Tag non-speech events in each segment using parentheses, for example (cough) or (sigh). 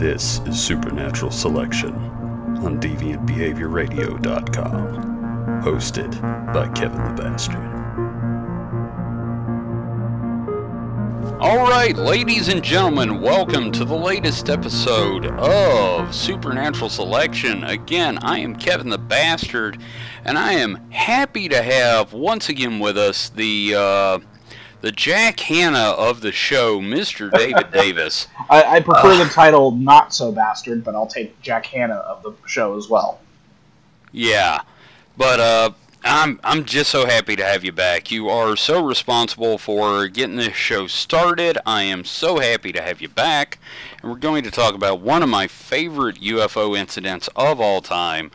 This is Supernatural Selection on DeviantBehaviorRadio.com, hosted by Kevin the Bastard. All right, ladies and gentlemen, welcome to the latest episode of Supernatural Selection. Again, I am Kevin the Bastard, and I am happy to have once again with us the uh, the Jack Hanna of the show, Mr. David (laughs) Davis. I, I prefer uh, the title "Not So Bastard," but I'll take Jack Hanna of the show as well. Yeah, but uh, I'm I'm just so happy to have you back. You are so responsible for getting this show started. I am so happy to have you back. And we're going to talk about one of my favorite UFO incidents of all time,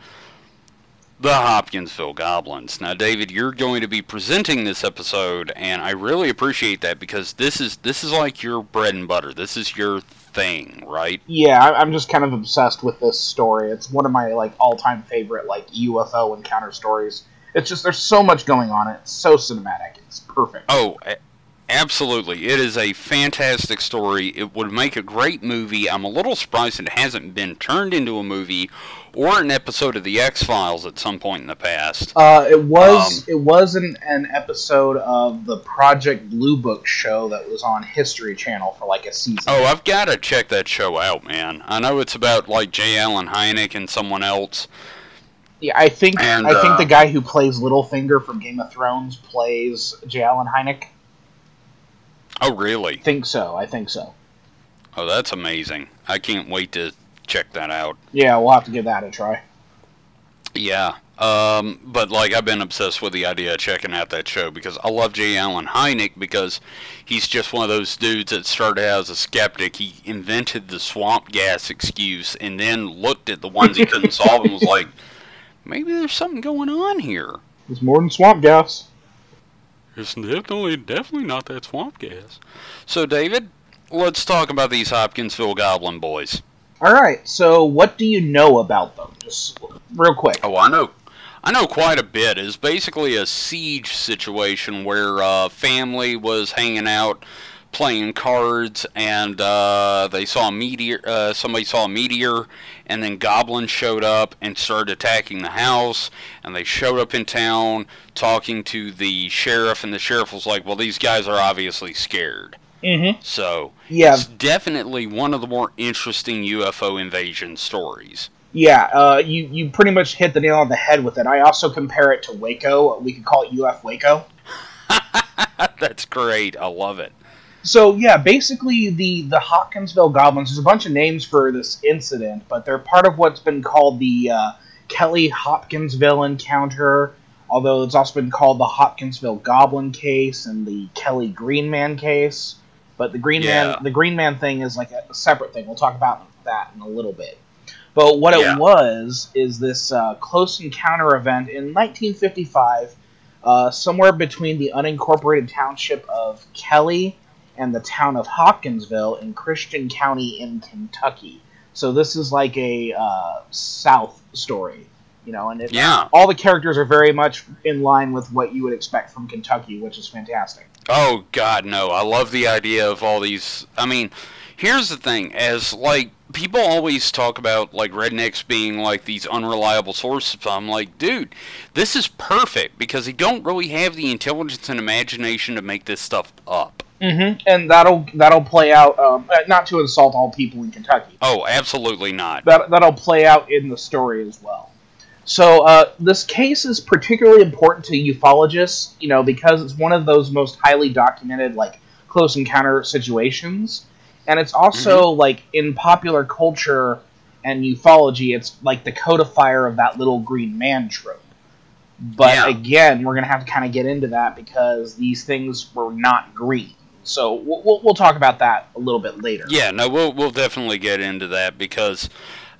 the Hopkinsville Goblins. Now, David, you're going to be presenting this episode, and I really appreciate that because this is this is like your bread and butter. This is your thing, right? Yeah, I'm just kind of obsessed with this story. It's one of my like all-time favorite like UFO encounter stories it's just there's so much going on. It's so cinematic. It's perfect. Oh, absolutely! It is a fantastic story. It would make a great movie. I'm a little surprised it hasn't been turned into a movie or an episode of the X Files at some point in the past. Uh, it was um, it was an, an episode of the Project Blue Book show that was on History Channel for like a season. Oh, I've got to check that show out, man. I know it's about like J. Allen Hynek and someone else. Yeah, I think and, I think uh, the guy who plays Littlefinger from Game of Thrones plays J. Allen Hynek. Oh, really? Think so. I think so. Oh, that's amazing! I can't wait to check that out. Yeah, we'll have to give that a try. Yeah, um, but like I've been obsessed with the idea of checking out that show because I love J. Allen Hynek because he's just one of those dudes that started out as a skeptic. He invented the swamp gas excuse and then looked at the ones he couldn't solve and was (laughs) like maybe there's something going on here. It's more than swamp gas. It's definitely, definitely not that swamp gas. So, David, let's talk about these Hopkinsville Goblin boys. All right. So, what do you know about them? Just real quick. Oh, I know. I know quite a bit. It's basically a siege situation where a family was hanging out playing cards, and uh, they saw a meteor. Uh, somebody saw a meteor, and then goblins showed up and started attacking the house. And they showed up in town talking to the sheriff, and the sheriff was like, "Well, these guys are obviously scared." Mm-hmm. So yeah, it's definitely one of the more interesting UFO invasion stories. Yeah, uh, you you pretty much hit the nail on the head with it. I also compare it to Waco. We could call it UF Waco. (laughs) That's great. I love it. So yeah, basically the the Hopkinsville Goblins. There's a bunch of names for this incident, but they're part of what's been called the uh, Kelly Hopkinsville encounter. Although it's also been called the Hopkinsville Goblin case and the Kelly Green Man case. But the Green yeah. Man the Green Man thing is like a separate thing. We'll talk about that in a little bit. But what yeah. it was is this uh, close encounter event in 1955, uh, somewhere between the unincorporated township of Kelly and the town of Hopkinsville in Christian County in Kentucky. So this is like a uh, South story, you know, and it, yeah, all the characters are very much in line with what you would expect from Kentucky, which is fantastic. Oh God, no! I love the idea of all these. I mean, here's the thing: as like people always talk about like rednecks being like these unreliable sources. I'm like, dude, this is perfect because they don't really have the intelligence and imagination to make this stuff up. Mm-hmm. And that'll that'll play out. Um, uh, not to insult all people in Kentucky. Oh, absolutely not. That that'll play out in the story as well. So uh, this case is particularly important to ufologists, you know, because it's one of those most highly documented like close encounter situations, and it's also mm-hmm. like in popular culture and ufology, it's like the codifier of that little green man trope. But yeah. again, we're gonna have to kind of get into that because these things were not green. So we'll, we'll talk about that a little bit later. Yeah, no, we'll we'll definitely get into that because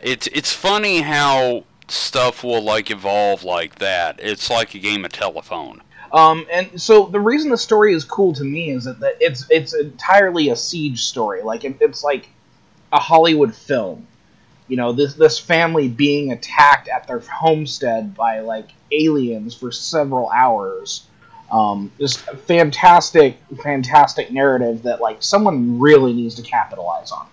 it's it's funny how stuff will like evolve like that. It's like a game of telephone. Um, and so the reason the story is cool to me is that, that it's it's entirely a siege story. Like it, it's like a Hollywood film. You know, this this family being attacked at their homestead by like aliens for several hours um, just fantastic, fantastic narrative that like someone really needs to capitalize on.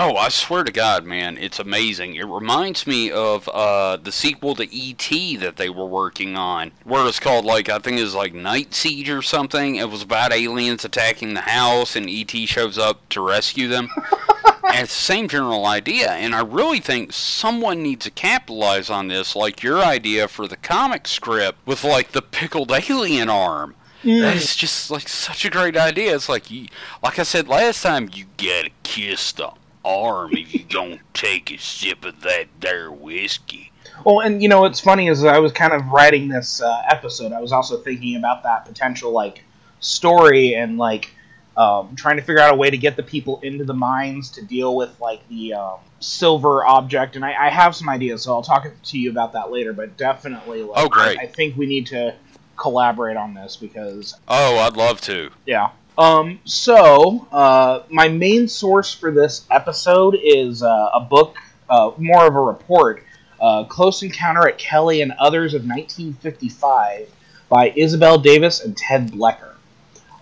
Oh, I swear to God, man, it's amazing. It reminds me of uh, the sequel to E.T. that they were working on, where it's called like I think it's like Night Siege or something. It was about aliens attacking the house, and E.T. shows up to rescue them. (laughs) and it's the same general idea, and I really think someone needs to capitalize on this, like your idea for the comic script with like the pickled alien arm. That is just like such a great idea. It's like you, like I said last time, you gotta kiss the arm if you don't take a sip of that there whiskey. Well, and you know what's funny is I was kind of writing this uh, episode. I was also thinking about that potential like story and like um, trying to figure out a way to get the people into the mines to deal with like the um, silver object. And I, I have some ideas, so I'll talk to you about that later. But definitely, like, Oh, great. I, I think we need to collaborate on this because Oh, I'd love to. yeah. Um, so, uh, my main source for this episode is uh, a book, uh, more of a report, uh, Close Encounter at Kelly and Others of 1955 by Isabel Davis and Ted Bloecher.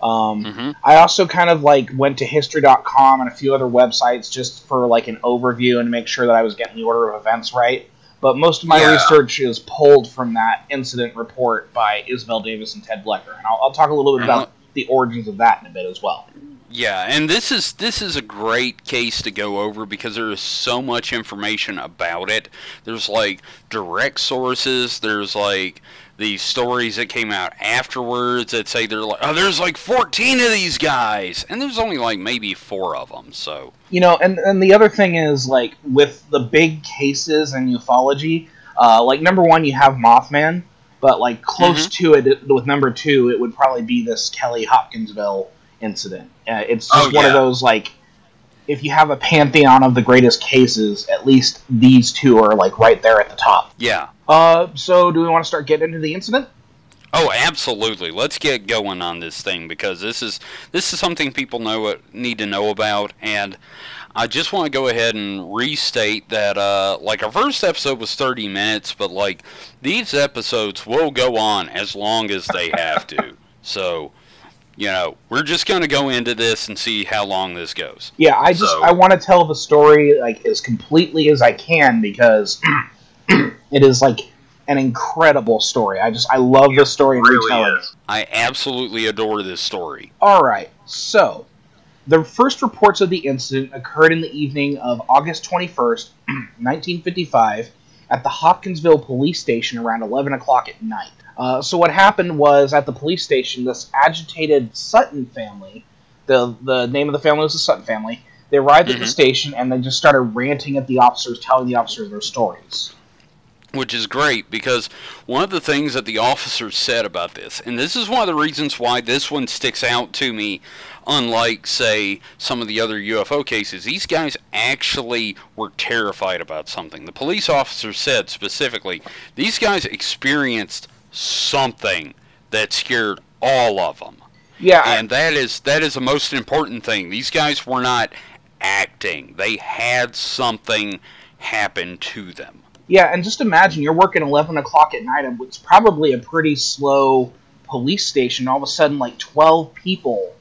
Um, Mhm. I also kind of like went to history.com and a few other websites just for like an overview and to make sure that I was getting the order of events right. But most of my Yeah. research is pulled from that incident report by Isabel Davis and Ted Bloecher. And I'll, I'll talk a little bit about the origins of that in a bit as well. Yeah, and this is this is a great case to go over because there is so much information about it. There's like direct sources. There's like these stories that came out afterwards that say they're like, oh, there's like 14 of these guys, and there's only like maybe four of them. So You know, and, and the other thing is, like, with the big cases in ufology, uh, like, number one, you have Mothman, but, like, close to it, with number two, it would probably be this Kelly Hopkinsville incident. Uh, it's just Oh, one of those, like, if you have a pantheon of the greatest cases, at least these two are, like, right there at the top. yeah. Uh, so do we want to start getting into the incident? Oh, absolutely. Let's get going on this thing because this is this is something people know need to know about, and I just want to go ahead and restate that. Uh, like our first episode was 30 minutes, but like these episodes will go on as long as they have to. (laughs) So, you know, we're just gonna go into this and see how long this goes. Yeah, I just So- I want to tell the story like as completely as I can because (clears throat) it is like an incredible story. I just I love the story and retelling. it. I absolutely adore this story. All right, so the first reports of the incident occurred in the evening of August twenty first, (clears throat) nineteen fifty five, at the Hopkinsville police station around eleven o'clock at night. Uh, so what happened was at the police station, this agitated Sutton family, the the name of the family was the Sutton family. They arrived at the Mhm. station and they just started ranting at the officers, telling the officers their stories. which is great because one of the things that the officers said about this, and this is one of the reasons why this one sticks out to me, unlike, say, some of the other UFO cases, these guys actually were terrified about something. The police officer said specifically, these guys experienced something that scared all of them. Yeah, I- And that is that is the most important thing. These guys were not acting. They had something happen to them. Yeah, and just imagine you're working 11 o'clock at night and it's probably a pretty slow police station. All of a sudden, like 12 people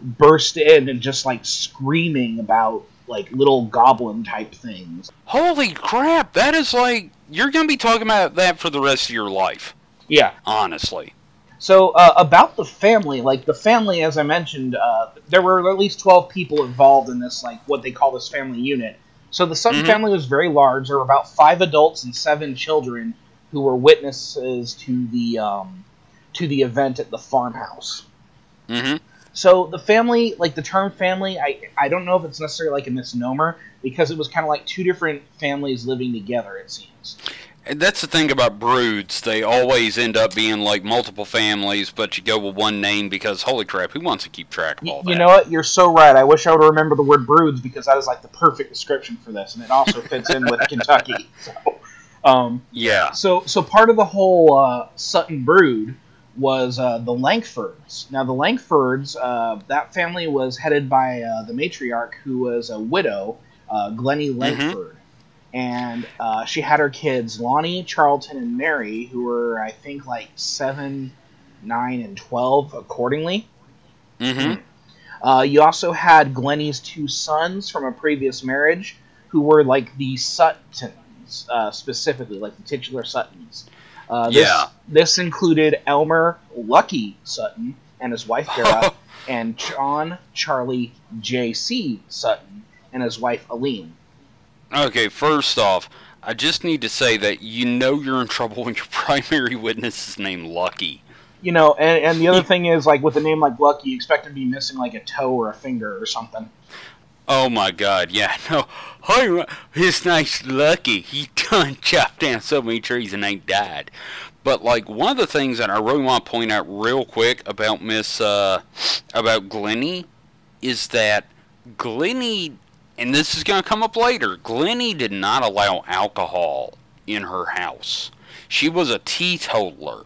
burst in and just like screaming about like little goblin type things. Holy crap! That is like you're gonna be talking about that for the rest of your life. Yeah. Honestly. So uh, about the family, like the family, as I mentioned, uh, there were at least 12 people involved in this, like what they call this family unit. So the Sutton Mhm. family was very large. There were about five adults and seven children who were witnesses to the um, to the event at the farmhouse. Mm-hmm. So the family, like the term family, I I don't know if it's necessarily like a misnomer because it was kind of like two different families living together. It seems. And that's the thing about broods. They always end up being like multiple families, but you go with one name because holy crap, who wants to keep track of all that? You know what? You're so right. I wish I would remember the word broods because that is like the perfect description for this, and it also (laughs) fits in with Kentucky. So, um, Yeah. so so part of the whole uh, Sutton brood was uh, the Lankfords. Now the Lankfords, uh, that family was headed by uh, the matriarch, who was a widow, uh, Glennie Lankford, and uh, she had her kids Lonnie, Charlton, and Mary, who were I think like seven, nine, and twelve accordingly. Mm-hmm. Uh, you also had Glennie's two sons from a previous marriage, who were like the Suttons, uh, specifically, like the titular Suttons. Uh, this, Yeah. This included Elmer Lucky Sutton and his wife Vera, (laughs) and John Charlie J.C. Sutton and his wife Aline. Okay, first off, I just need to say that you know you're in trouble when your (laughs) primary witness is named Lucky. You know, and, and the other (laughs) thing is, like with a name like Lucky, you expect him to be missing like a toe or a finger or something. Oh my god, yeah, (laughs) no. Hi, his name's Lucky. He done (laughs) chopped down so many trees and ain't died. But like one of the things that I really want to point out real quick about Miss uh about Glennie is that Glennie, and this is gonna come up later, Glennie did not allow alcohol in her house. She was a teetotaler.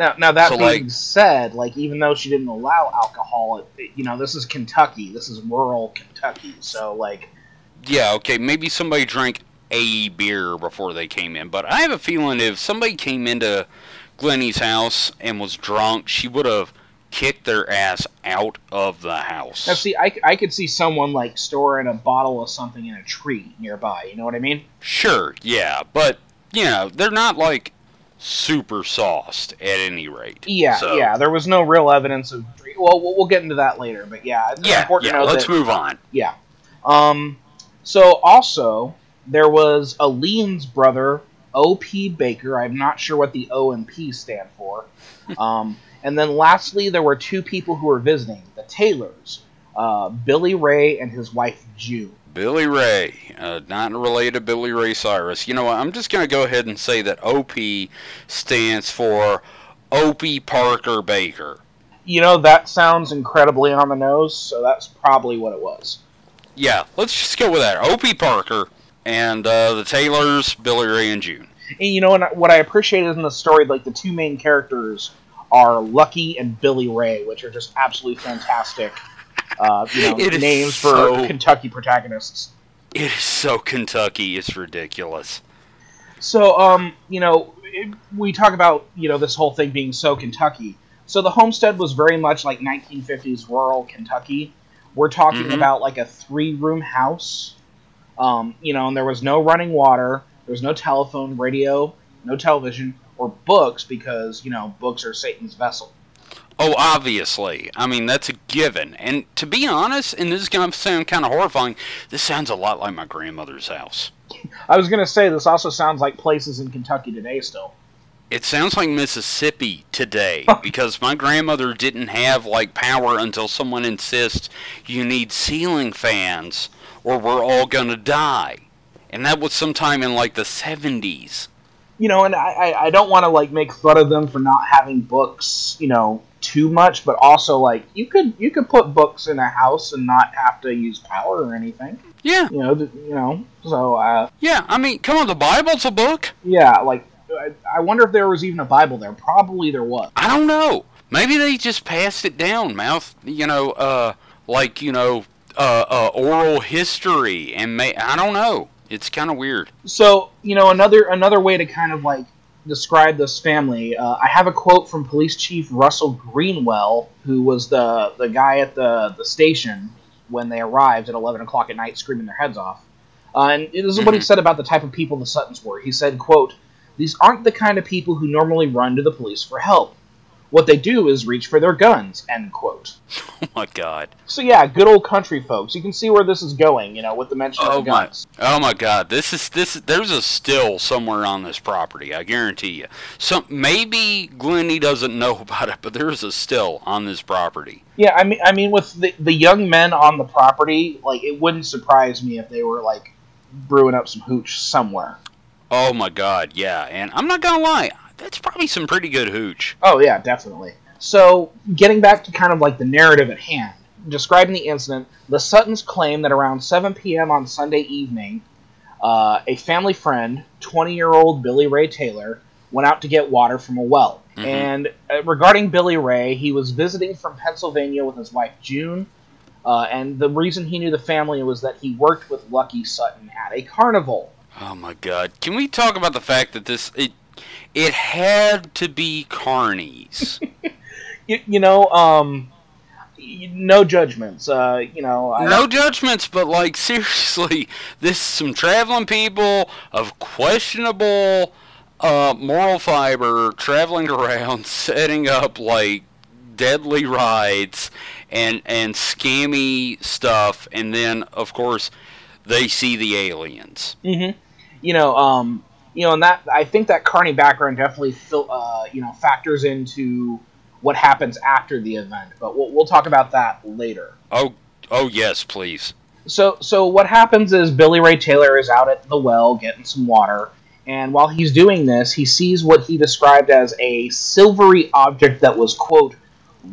Now, now that So, being like- said, like even though she didn't allow alcohol, it, you know, this is Kentucky. This is rural Kentucky. So, like, Yeah, okay, maybe somebody drank a beer before they came in, but I have a feeling if somebody came into Glennie's house and was drunk, she would have kicked their ass out of the house. now see, I, I could see someone like storing a bottle of something in a tree nearby. You know what I mean? Sure, yeah, but you know, they're not like super sauced at any rate. Yeah, So- yeah. There was no real evidence of. Well, we'll, get into that later, but yeah, it's Yeah, important yeah, let's that. move on. Yeah. Um. So also there was Aline's brother, O.P. Baker. I'm not sure what the O and P stand for. Um. (laughs) And then lastly, there were two people who were visiting, the Taylors, uh, Billy Ray and his wife June. Billy Ray, uh, not related to Billy Ray Cyrus. You know what? I'm just going to go ahead and say that OP stands for Opie Parker Baker. You know that sounds incredibly on the nose, so that's probably what it was. Yeah, let's just go with that. Opie Parker and uh, the Taylors, Billy Ray and June. And you know what? What I appreciated in the story, like the two main characters are Lucky and Billy Ray, which are just absolutely fantastic. Uh, you know, names for Kentucky protagonists. It is so Kentucky, it's ridiculous. So, um, you know, it, we talk about you know this whole thing being so Kentucky. So the homestead was very much like 1950s rural Kentucky. We're talking Mhm. about like a three-room house. Um, you know, and there was no running water. There was no telephone, radio, no television, or books because you know books are Satan's vessel. Oh, obviously. I mean, that's a given. And to be honest, and this is going to sound kind of horrifying, this sounds a lot like my grandmother's house. I was gonna say this also sounds like places in Kentucky today still. It sounds like Mississippi today (laughs) because my grandmother didn't have like power until someone insists you need ceiling fans or we're all gonna die. And that was sometime in like the 70s. You know, and I, I- don't want to like make fun of them for not having books, you know, too much, but also like you could you could put books in a house and not have to use power or anything, Yeah, you know, you know. So uh, yeah. I mean, come on, the Bible's a book. yeah, like I, I wonder if there was even a Bible there. Probably there was. I don't know. Maybe they just passed it down, mouth. You know, uh, like you know, uh, uh, oral history, and may I don't know. It's kind of weird. So you know, another another way to kind of like describe this family, uh, I have a quote from Police Chief Russell Greenwell, who was the the guy at the the station when they arrived at eleven o'clock at night, screaming their heads off. Uh, and this is what he Mhm. said about the type of people the Suttons were. He said, "quote These aren't the kind of people who normally run to the police for help. What they do is reach for their guns." End quote. (laughs) Oh my God. So yeah, good old country folks. You can see where this is going, you know, with the mention Oh of my! guns. Oh my God! This is this. There's a still somewhere on this property. I guarantee you. Some maybe Glennie doesn't know (laughs) about it, but there's a still on this property. Yeah, I mean, I mean, with the the young men on the property, like it wouldn't surprise me if they were like brewing up some hooch somewhere. Oh my God! Yeah, and I'm not gonna lie. That's probably some pretty good hooch. Oh yeah, definitely. So, getting back to kind of like the narrative at hand, describing the incident, the Suttons claim that around 7 p.m. on Sunday evening, uh, a family friend, 20-year-old Billy Ray Taylor, went out to get water from a well. Mhm. And uh, regarding Billy Ray, he was visiting from Pennsylvania with his wife June. Uh, and the reason he knew the family was that he worked with Lucky Sutton at a carnival. Oh my God! Can we talk about the fact that this it it had to be Carney's? (laughs) you, you know, um, no judgments. Uh, you know, I- No judgments, but like (laughs) seriously, this is some traveling people of questionable uh, moral fiber traveling around, (laughs) setting up like deadly rides and and scammy stuff, and then of course they see the aliens. you know, um, you know, and that I think that Carney background definitely uh, you know factors into what happens after the event. But we'll, we'll talk about that later. Oh, oh yes, please. So, so what happens is Billy Ray Taylor is out at the well getting some water, and while he's doing this, he sees what he described as a silvery object that was quote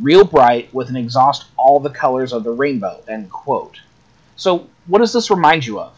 real bright with an exhaust all the colors of the rainbow end quote. So, what does this remind you of?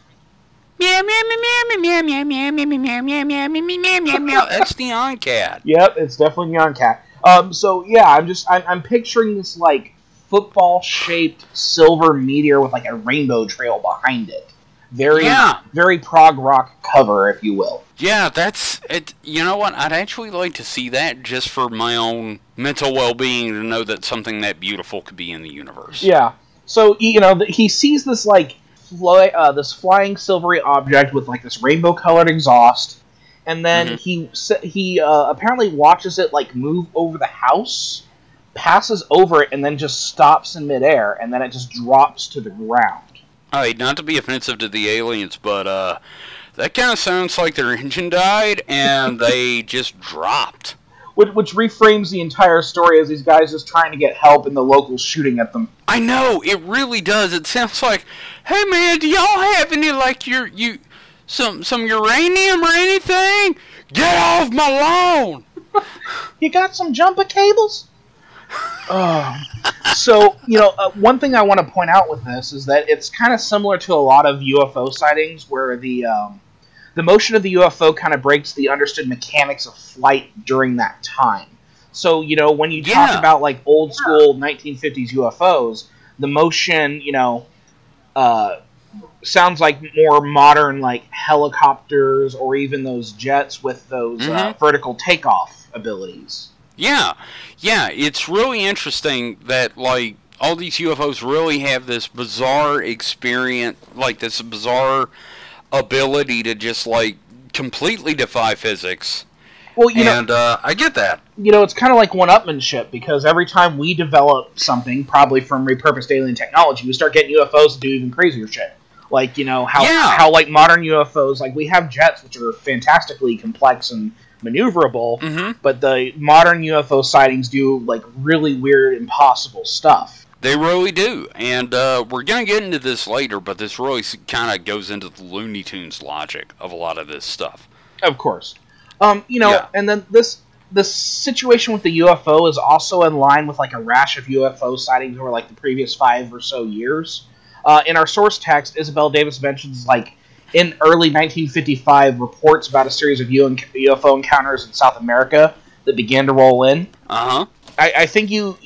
Meow meow meow meow meow meow meow meow meow meow meow meow meow meow meow meow. That's the on cat. Yep, it's definitely Nyan Cat. Um, so yeah, I'm just I'm, I'm picturing this like football shaped silver meteor with like a rainbow trail behind it. Very Yeah. very prog rock cover, if you will. Yeah, that's it. You know what? I'd actually like to see that just for my own mental well-being to know that something that beautiful could be in the universe. Yeah. So you know he sees this like fly, uh, this flying silvery object with like this rainbow colored exhaust, and then Mhm. he he uh, apparently watches it like move over the house, passes over it, and then just stops in midair, and then it just drops to the ground. All right, not to be offensive to the aliens, but uh, that kind of sounds like their engine died and they just dropped. Which, which reframes the entire story as these guys just trying to get help and the locals shooting at them. I know it really does. It sounds like, hey man, do y'all have any like your you some some uranium or anything? Get off my lawn! (laughs) You got some jumper cables? Um, (laughs) so you know, uh, one thing I want to point out with this is that it's kind of similar to a lot of UFO sightings, where the um, the motion of the UFO kind of breaks the understood mechanics of flight during that time. So you know, when you talk Yeah. about like old school 1950s UFOs, the motion, you know, uh, sounds like more modern, like helicopters or even those jets with those uh, Mhm. vertical takeoff abilities. Yeah, yeah, it's really interesting that like all these UFOs really have this bizarre experience, like this bizarre ability to just like completely defy physics. Well, you know, and uh, I get that. you know, it's kind of like one-upmanship because every time we develop something, probably from repurposed alien technology, we start getting UFOs to do even crazier shit. Like you know how Yeah. how like modern UFOs, like we have jets which are fantastically complex and maneuverable, hmm but the modern UFO sightings do like really weird, impossible stuff. They really do, and uh, we're gonna get into this later, but this really kind of goes into the Looney Tunes logic of a lot of this stuff. Of course. Um, you know, Yeah. and then this this situation with the UFO is also in line with like a rash of UFO sightings over like the previous five or so years. Uh, in our source text, Isabel Davis mentions like in early 1955 reports about a series of UFO encounters in South America that began to roll in. Uh huh. I, I think you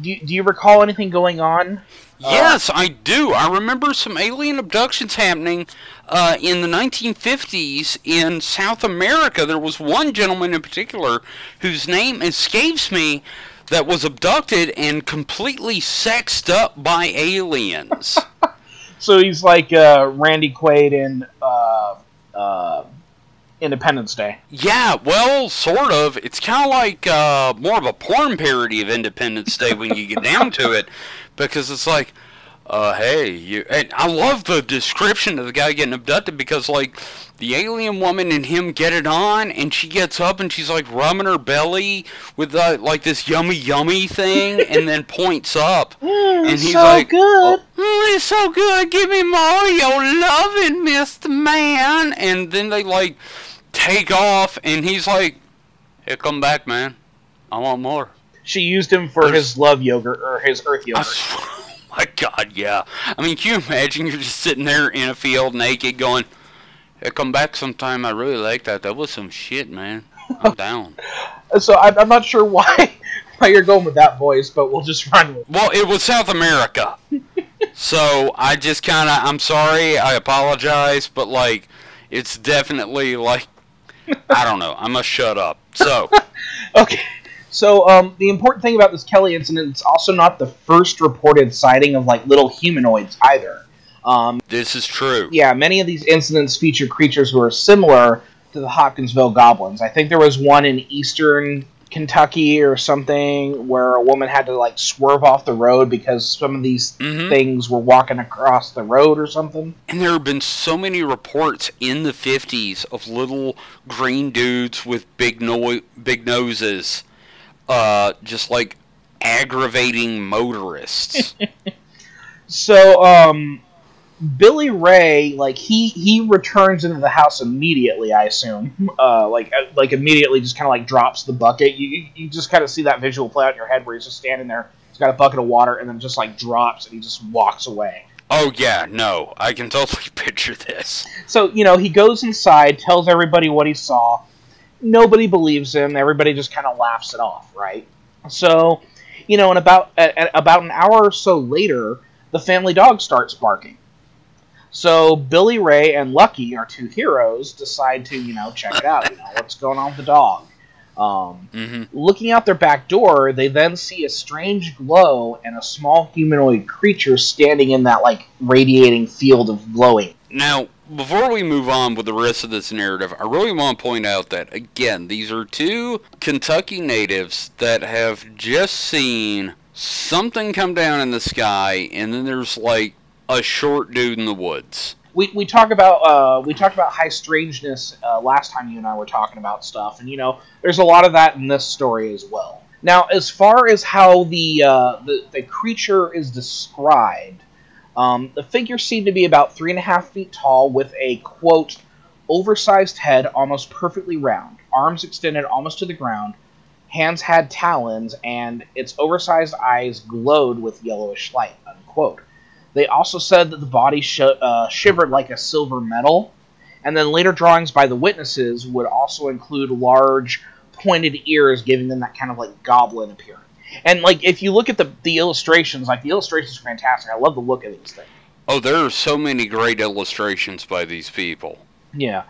do, you do you recall anything going on? Yes, I do. I remember some alien abductions happening uh, in the 1950s in South America. There was one gentleman in particular whose name escapes me that was abducted and completely sexed up by aliens. (laughs) So he's like uh, Randy Quaid in uh, uh, Independence Day. yeah, well, sort of. It's kind of like uh, more of a porn parody of Independence Day when you get down to it, because it's like. Uh, hey, you, and I love the description of the guy getting abducted because, like, the alien woman and him get it on, and she gets up and she's like rubbing her belly with uh, like this yummy yummy thing, and then points up, (laughs) and he's so like, good. "Oh, mm, it's so good. Give me more of your loving, Mister Man." And then they like take off, and he's like, "Here, come back, man. I want more." She used him for his love yogurt or his earth yogurt. (laughs) oh my God, yeah. I mean, can you imagine you're just sitting there in a field naked going, hey, come back sometime. I really like that. That was some shit, man. I'm (laughs) down. So I'm, I'm not sure why (laughs) why you're going with that voice, but we'll just run with. it. Well, it was South America. so I just kind of, I'm sorry. I apologize. But, like, it's definitely like, I don't know. I must shut up. So, (laughs) Okay. So um, the important thing about this Kelly incident, it's also not the first reported sighting of like little humanoids either. Um, This is true. yeah, many of these incidents feature creatures who are similar to the Hopkinsville goblins. I think there was one in eastern Kentucky or something where a woman had to like swerve off the road because some of these Mhm. things were walking across the road or something. And there have been so many reports in the 50s of little green dudes with big no- big noses, uh, just like aggravating motorists. (laughs) So, um, Billy Ray, like he he returns into the house immediately. I assume, uh, like uh, like immediately, just kind of like drops the bucket. You you- you just kind of see that visual play out in your head where he's just standing there. He's got a bucket of water and then just like drops and he just walks away. oh yeah, no, I can totally (laughs) picture this. So you know he goes inside, tells everybody what he saw. Nobody believes him. Everybody just kind of laughs it off, right? So, you know, and about at, at about an hour or so later, the family dog starts barking. So Billy Ray and Lucky, our two heroes, decide to you know check it out. You know what's going on with the dog. Um, hmm looking out their back door, they then see a strange glow and a small humanoid creature standing in that like radiating field of glowing. Now, before we move on with the rest of this narrative, I really want to point out that, again, these are two Kentucky natives that have just seen something come down in the sky, and then there's like a short dude in the woods. we, we talk about uh, we talked about high strangeness uh, last time you and I were talking about stuff, and you know there's a lot of that in this story as well. Now, as far as how the uh, the, the creature is described, um, the figure seemed to be about three and a half feet tall, with a quote oversized head, almost perfectly round, arms extended almost to the ground, hands had talons, and its oversized eyes glowed with yellowish light. Unquote. They also said that the body sh- uh, shivered like a silver metal, and then later drawings by the witnesses would also include large, pointed ears, giving them that kind of like goblin appearance. And like, if you look at the the illustrations, like the illustrations are fantastic. I love the look of these things. Oh, there are so many great illustrations by these people. Yeah.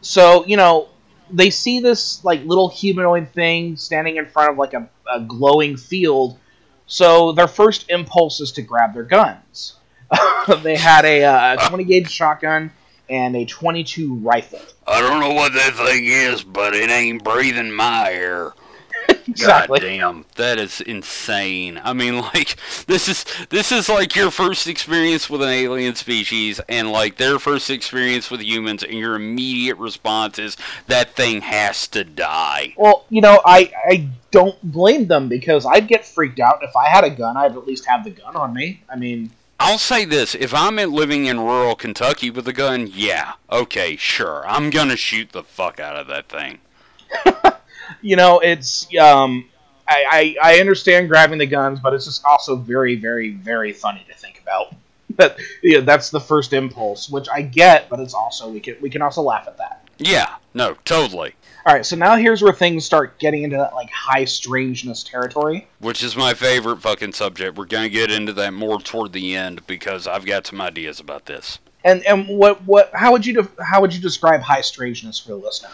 So, you know, they see this like little humanoid thing standing in front of like a, a glowing field. So their first impulse is to grab their guns. (laughs) they had a, uh, 20 gauge shotgun and a 22 rifle. I don't know what that thing is, but it ain't breathing my air. Exactly. God damn, that is insane. I mean, (laughs) like this is this is like your first experience with an alien species, and like their first experience with humans, and your immediate response is that thing has to die. Well, you know, I I don't blame them because I'd get freaked out if I had a gun. I'd at least have the gun on me. I mean, I'll say this: if I'm in, living in rural Kentucky with a gun, yeah, okay, sure, I'm gonna shoot the fuck out of that thing. (laughs) you know, it's um, I, I I understand grabbing the guns, but it's just also very, very, very funny to think about. (laughs) That yeah, that's the first impulse, which I get, but it's also we can we can also laugh at that. Yeah, no, totally. All right, so now here's where things start getting into that like high strangeness territory. Which is my favorite fucking subject. We're gonna get into that more toward the end because I've got some ideas about this. And and what what how would you how would you describe high strangeness for the listener?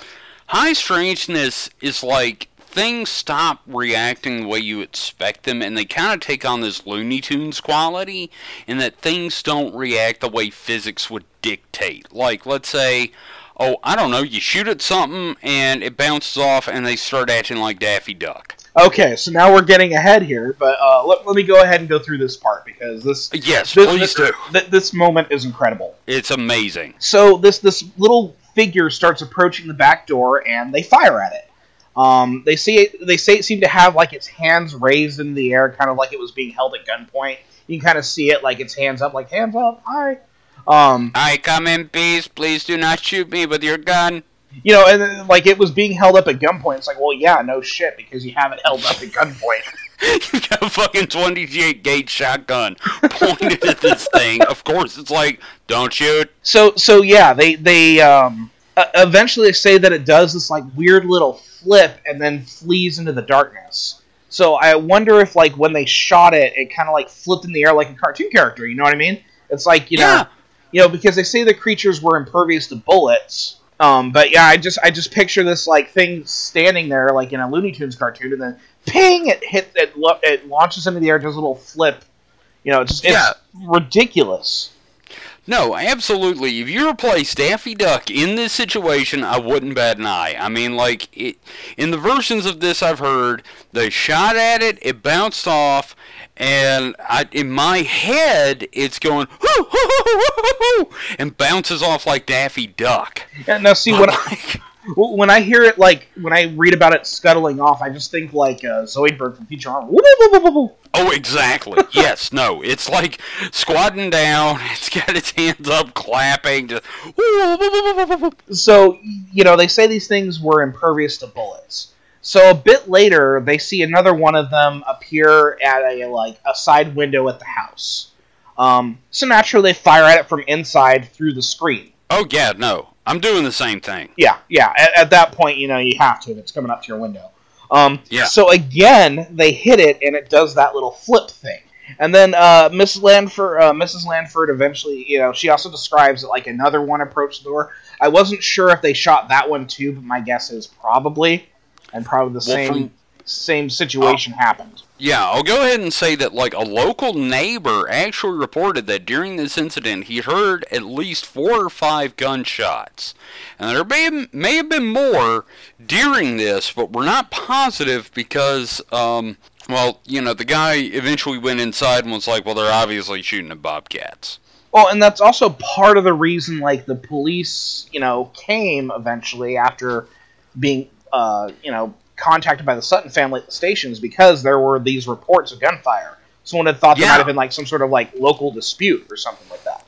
High strangeness is like things stop reacting the way you expect them, and they kind of take on this Looney Tunes quality, in that things don't react the way physics would dictate. Like, let's say, oh, I don't know, you shoot at something and it bounces off, and they start acting like Daffy Duck. Okay, so now we're getting ahead here, but uh, let, let me go ahead and go through this part because this Yes, this, please this, do. (laughs) th- this moment is incredible. It's amazing. So this this little figure starts approaching the back door, and they fire at it. Um, they see it, they say it seemed to have like its hands raised in the air, kind of like it was being held at gunpoint. You can kind of see it like its hands up, like hands up, hi. Um, I come in peace. Please do not shoot me with your gun. you know, and then, like it was being held up at gunpoint. It's like, well, yeah, no shit, because you have it held up at gunpoint. (laughs) you got a fucking 28 gauge shotgun pointed at this thing. Of course, it's like, don't shoot. So so yeah, they they um uh, eventually they say that it does this like weird little flip and then flees into the darkness. So I wonder if like when they shot it, it kind of like flipped in the air like a cartoon character. You know what I mean? It's like you know, Yeah. You know, because they say the creatures were impervious to bullets. Um, but yeah, I just I just picture this like thing standing there like in a Looney Tunes cartoon, and then ping! It hit it, lo- it launches into the air, does a little flip. You know, it's just, it's Yeah. ridiculous. No, absolutely. If you replace Daffy Duck in this situation, I wouldn't bat an eye. I mean, like, it, in the versions of this I've heard, they shot at it, it bounced off, and I, in my head, it's going, "Hoo, hoo, hoo, hoo, hoo, hoo," and bounces off like Daffy Duck. And now, see, when I, (laughs) when I hear it, like, when I read about it scuttling off, I just think, like, uh, Zoidberg from Futurama. Oh, exactly. (laughs) yes, no. It's like squatting down. (laughs) It's got its hands up, clapping. Just, So, you know, they say these things were impervious to bullets. So a bit later, they see another one of them appear at a like a side window at the house. Um, so naturally, they fire at it from inside through the screen. oh, yeah, no. I'm doing the same thing. Yeah, yeah. At, at that point, you know, you have to. if It's coming up to your window. Um, Yeah. So again, they hit it, and it does that little flip thing. And then uh, Mrs. Lankford, uh, Mrs. Lankford, eventually, you know, she also describes that like another one approached the door. I wasn't sure if they shot that one too, but my guess is probably, and probably the Well, same from- same situation happened. Yeah, I'll go ahead and say that like a local neighbor actually reported that during this incident he heard at least four or five gunshots. And there may, may have been more during this, but we're not positive because, um, well, you know, the guy eventually went inside and was like, well, they're obviously shooting at bobcats. Well, and that's also part of the reason, like the police, you know, came eventually after being, uh, you know, contacted by the Sutton family at the stations because there were these reports of gunfire. Someone had thought there might have been like some sort of like local dispute or something like that.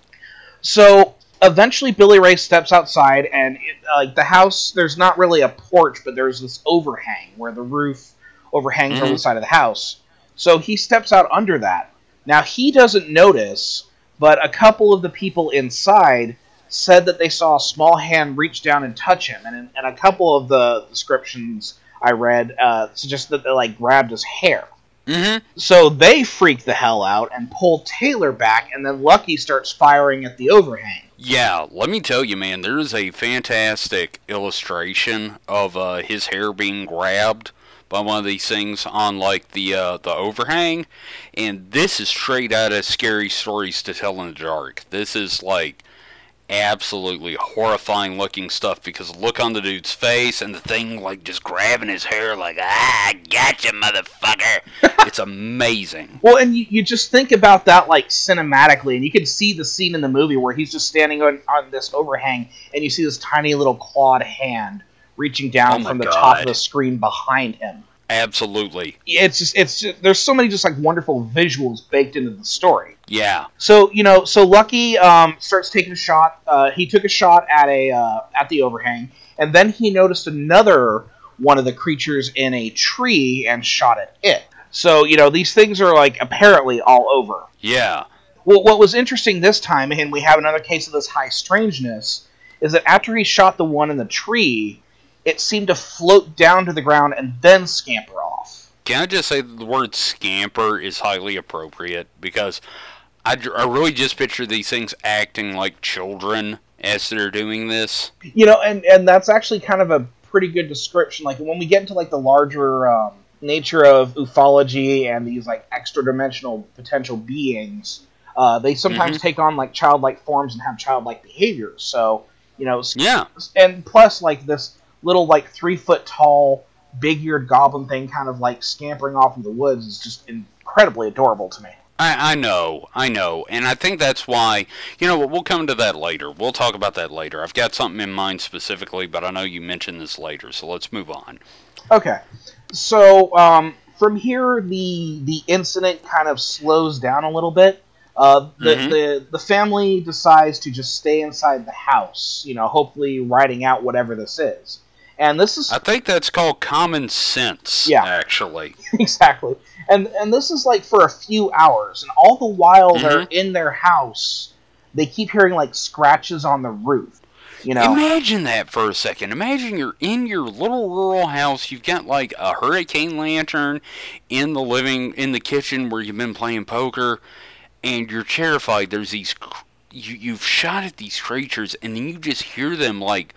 So eventually, Billy Ray steps outside, and it, uh, like the house, there's not really a porch, but there's this overhang where the roof overhangs over Mhm. the side of the house. So he steps out under that. Now he doesn't notice, but a couple of the people inside said that they saw a small hand reach down and touch him, and, and a couple of the descriptions I read uh, suggest that they like grabbed his hair. Mm-hmm. So they freak the hell out and pull Taylor back, and then Lucky starts firing at the overhang. Yeah, let me tell you, man, there is a fantastic illustration of uh, his hair being grabbed by one of these things on like the uh, the overhang, and this is straight out of scary stories to tell in the dark. This is like absolutely horrifying looking stuff because look on the dude's face and the thing like just grabbing his hair like ah gotcha motherfucker (laughs) it's amazing Well, and you, you just think about that like cinematically, and you can see the scene in the movie where he's just standing on, on this overhang, and you see this tiny little clawed hand reaching down Oh from the top of the screen behind him. absolutely It's just it's just, there's so many just like wonderful visuals baked into the story. Yeah So you know, so Lucky um, starts taking a shot. Uh, he took a shot at a uh, at the overhang, and then he noticed another one of the creatures in a tree and shot at it. So you know, these things are like apparently all over. yeah Well, what was interesting this time, and we have another case of this high strangeness, is that after he shot the one in the tree, it seemed to float down to the ground and then scamper off. Can I just say that the word scamper is highly appropriate because I, I really just picture these things acting like children as they're doing this. You know, and and that's actually kind of a pretty good description. Like when we get into like the larger um, nature of ufology and these like extra dimensional potential beings, uh, they sometimes take on like childlike forms and have childlike behaviors. So you know, Yeah, and plus like this little like three foot tall big eared goblin thing kind of like scampering off in the woods is just incredibly adorable to me I, I know, I know, and I think that's why. You know what? We'll come to that later. We'll talk about that later. I've got something in mind specifically, but I know you mentioned this later, so let's move on. okay so um, from here the the incident kind of slows down a little bit uh, the, Mhm. the the family decides to just stay inside the house you know hopefully writing out whatever this is and this is I think that's called common sense. Yeah. actually. (laughs) exactly. And and this is like for a few hours, and all the while they're Mm-hmm. in their house, they keep hearing like scratches on the roof. You know, Imagine that for a second. Imagine you're in your little rural house. You've got like a hurricane lantern in the living in the kitchen where you've been playing poker, and you're terrified. There's these you you've shot at these creatures, and then you just hear them like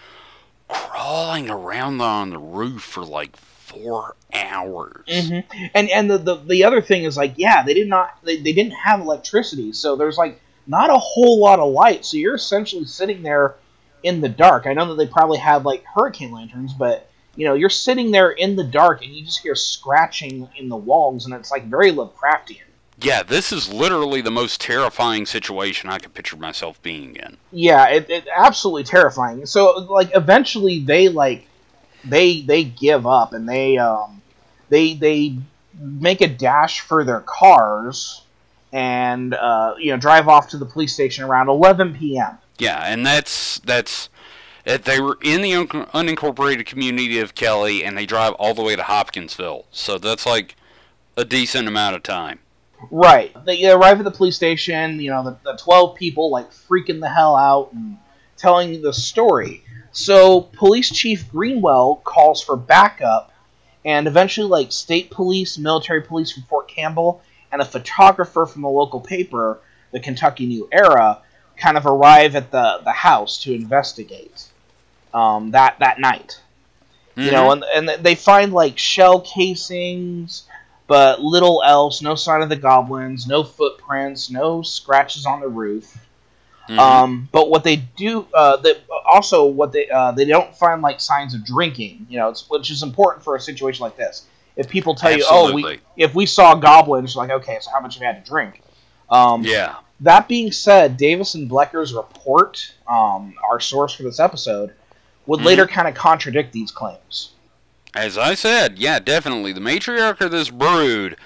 crawling around on the roof for like for hours. Mm-hmm. And and the, the the other thing is like, yeah, they did not they, they didn't have electricity, so there's like not a whole lot of light. So you're essentially sitting there in the dark. I know that they probably had like hurricane lanterns, but you know, you're sitting there in the dark and you just hear scratching in the walls, and it's like very Lovecraftian. Yeah, this is literally the most terrifying situation I could picture myself being in. Yeah, it, it absolutely terrifying. So like eventually they like they they give up and they um they they make a dash for their cars and uh, you know drive off to the police station around 11 p.m. Yeah, and that's that's they were in the un- unincorporated community of Kelly, and they drive all the way to Hopkinsville. So that's like a decent amount of time. Right. They arrive at the police station. You know, the, the 12 people like freaking the hell out and telling the story. So Police Chief Greenwell calls for backup, and eventually, like state police, military police from Fort Campbell, and a photographer from the local paper, the Kentucky New Era, kind of arrive at the, the house to investigate um, that that night. Mm-hmm. You know, and, and they find like shell casings, but little else. No sign of the goblins. No footprints. No scratches on the roof. Mm-hmm. Um, but what they do, uh, they, also what they uh, they don't find like signs of drinking. You know, which is important for a situation like this. If people tell Absolutely. you, oh, we if we saw goblins, like okay, so how much have you had to drink? Um, yeah. That being said, Davis and Bloecher's report, um, our source for this episode, would mm-hmm. later kind of contradict these claims. As I said, yeah, definitely. The matriarch of this brood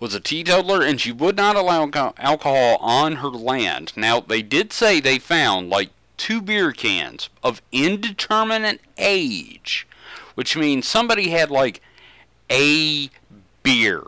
was a teetotaler, and she would not allow alcohol on her land. Now, they did say they found like two beer cans of indeterminate age, which means somebody had like a beer,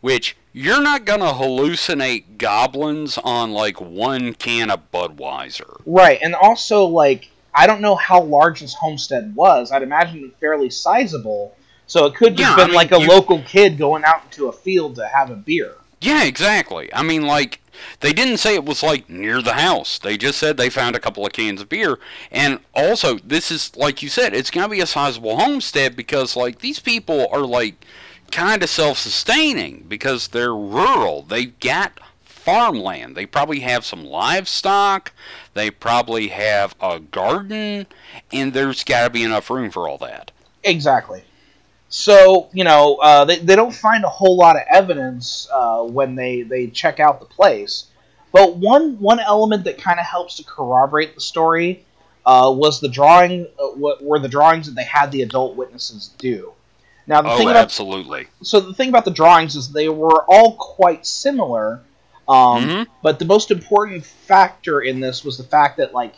which you're not going to hallucinate goblins on like one can of Budweiser. Right, and also like I don't know how large this homestead was. I'd imagine fairly sizable so it could have yeah, been I mean, like a you, local kid going out into a field to have a beer. Yeah, exactly. I mean, like they didn't say it was like near the house. They just said they found a couple of cans of beer. And also, this is like you said, it's gonna be a sizable homestead because like these people are like kind of self-sustaining because they're rural. They've got farmland. They probably have some livestock. They probably have a garden, and there's got to be enough room for all that. Exactly. So you know uh, they, they don't find a whole lot of evidence uh, when they, they check out the place, but one one element that kind of helps to corroborate the story uh, was the drawing uh, were the drawings that they had the adult witnesses do. Now the oh, thing about, absolutely. So the thing about the drawings is they were all quite similar, um, mm-hmm. but the most important factor in this was the fact that like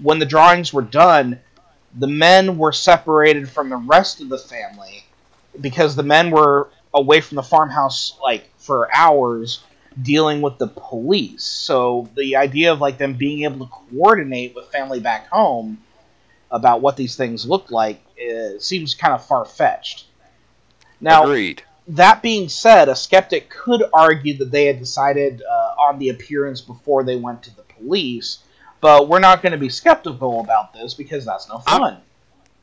when the drawings were done, the men were separated from the rest of the family because the men were away from the farmhouse like for hours dealing with the police. So the idea of like them being able to coordinate with family back home about what these things look like seems kind of far fetched. Now, Agreed. that being said, a skeptic could argue that they had decided uh, on the appearance before they went to the police, but we're not going to be skeptical about this because that's no fun. I'm,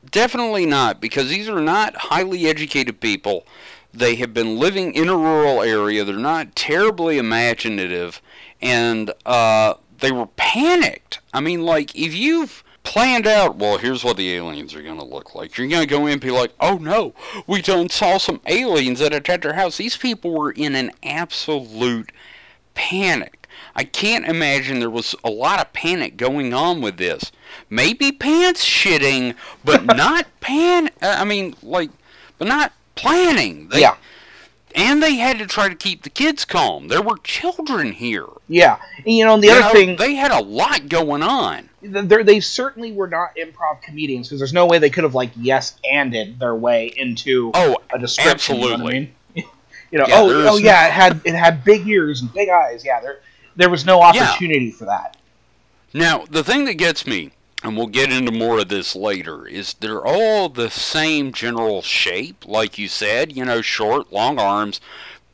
Definitely not, because these are not highly educated people. They have been living in a rural area. They're not terribly imaginative, and uh, they were panicked. I mean, like, if you've planned out, well, here's what the aliens are going to look like. You're going to go in and be like, oh no, we done saw some aliens that attacked our house. These people were in an absolute panic. I can't imagine there was a lot of panic going on with this. Maybe pants shitting, but (laughs) not pan. Uh, I mean, like, but not planning. They, yeah. And they had to try to keep the kids calm. There were children here. Yeah, and, you know, the you other know, thing they had a lot going on. They certainly were not improv comedians because there's no way they could have like yes anded their way into oh, a description. Absolutely. You know, I mean? (laughs) you know yeah, oh, oh yeah, it had it had big ears and big eyes. Yeah, there there was no opportunity yeah. for that. Now, the thing that gets me, and we'll get into more of this later, is they're all the same general shape, like you said, you know, short, long arms,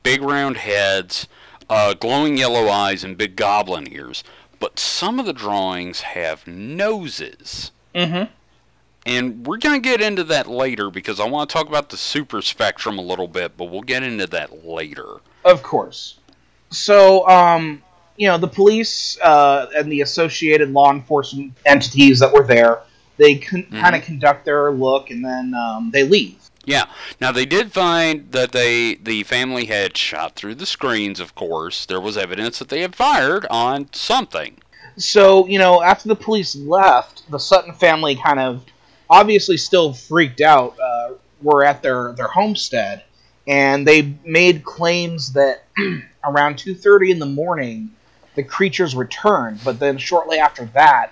big round heads, uh, glowing yellow eyes, and big goblin ears. But some of the drawings have noses. Mm-hmm. And we're going to get into that later because I want to talk about the super spectrum a little bit, but we'll get into that later. Of course. So, um, you know, the police uh, and the associated law enforcement entities that were there, they con- Mhm. kind of conduct their look and then um, they leave. Yeah. Now they did find that they the family had shot through the screens, of course. There was evidence that they had fired on something. So, you know, after the police left, the Sutton family kind of obviously still freaked out, uh, were at their, their homestead, and they made claims that (clears throat) around 2.30 in the morning, the creatures returned, but then shortly after that,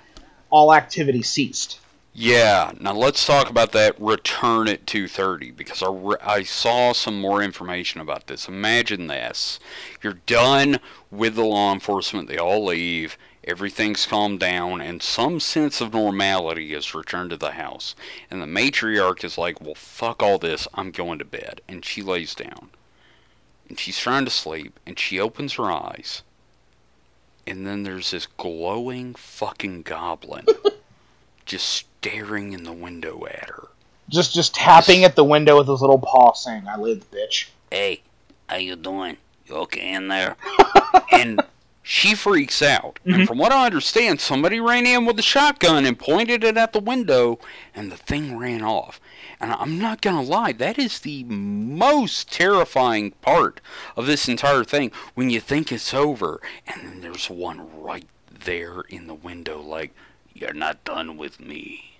all activity ceased. Yeah. Now let's talk about that return at 2:30 because I, re- I saw some more information about this. Imagine this. You're done with the law enforcement, they all leave, everything's calmed down and some sense of normality is returned to the house. And the matriarch is like, "Well, fuck all this. I'm going to bed." And she lays down. And she's trying to sleep and she opens her eyes. And then there's this glowing fucking goblin (laughs) just staring in the window at her. Just just tapping at the window with his little paw saying, I live, bitch. Hey, how you doing? You okay in there? (laughs) and she freaks out. And mm-hmm. from what I understand, somebody ran in with a shotgun and pointed it at the window, and the thing ran off. And I'm not gonna lie, that is the most terrifying part of this entire thing. When you think it's over, and then there's one right there in the window, like, you're not done with me.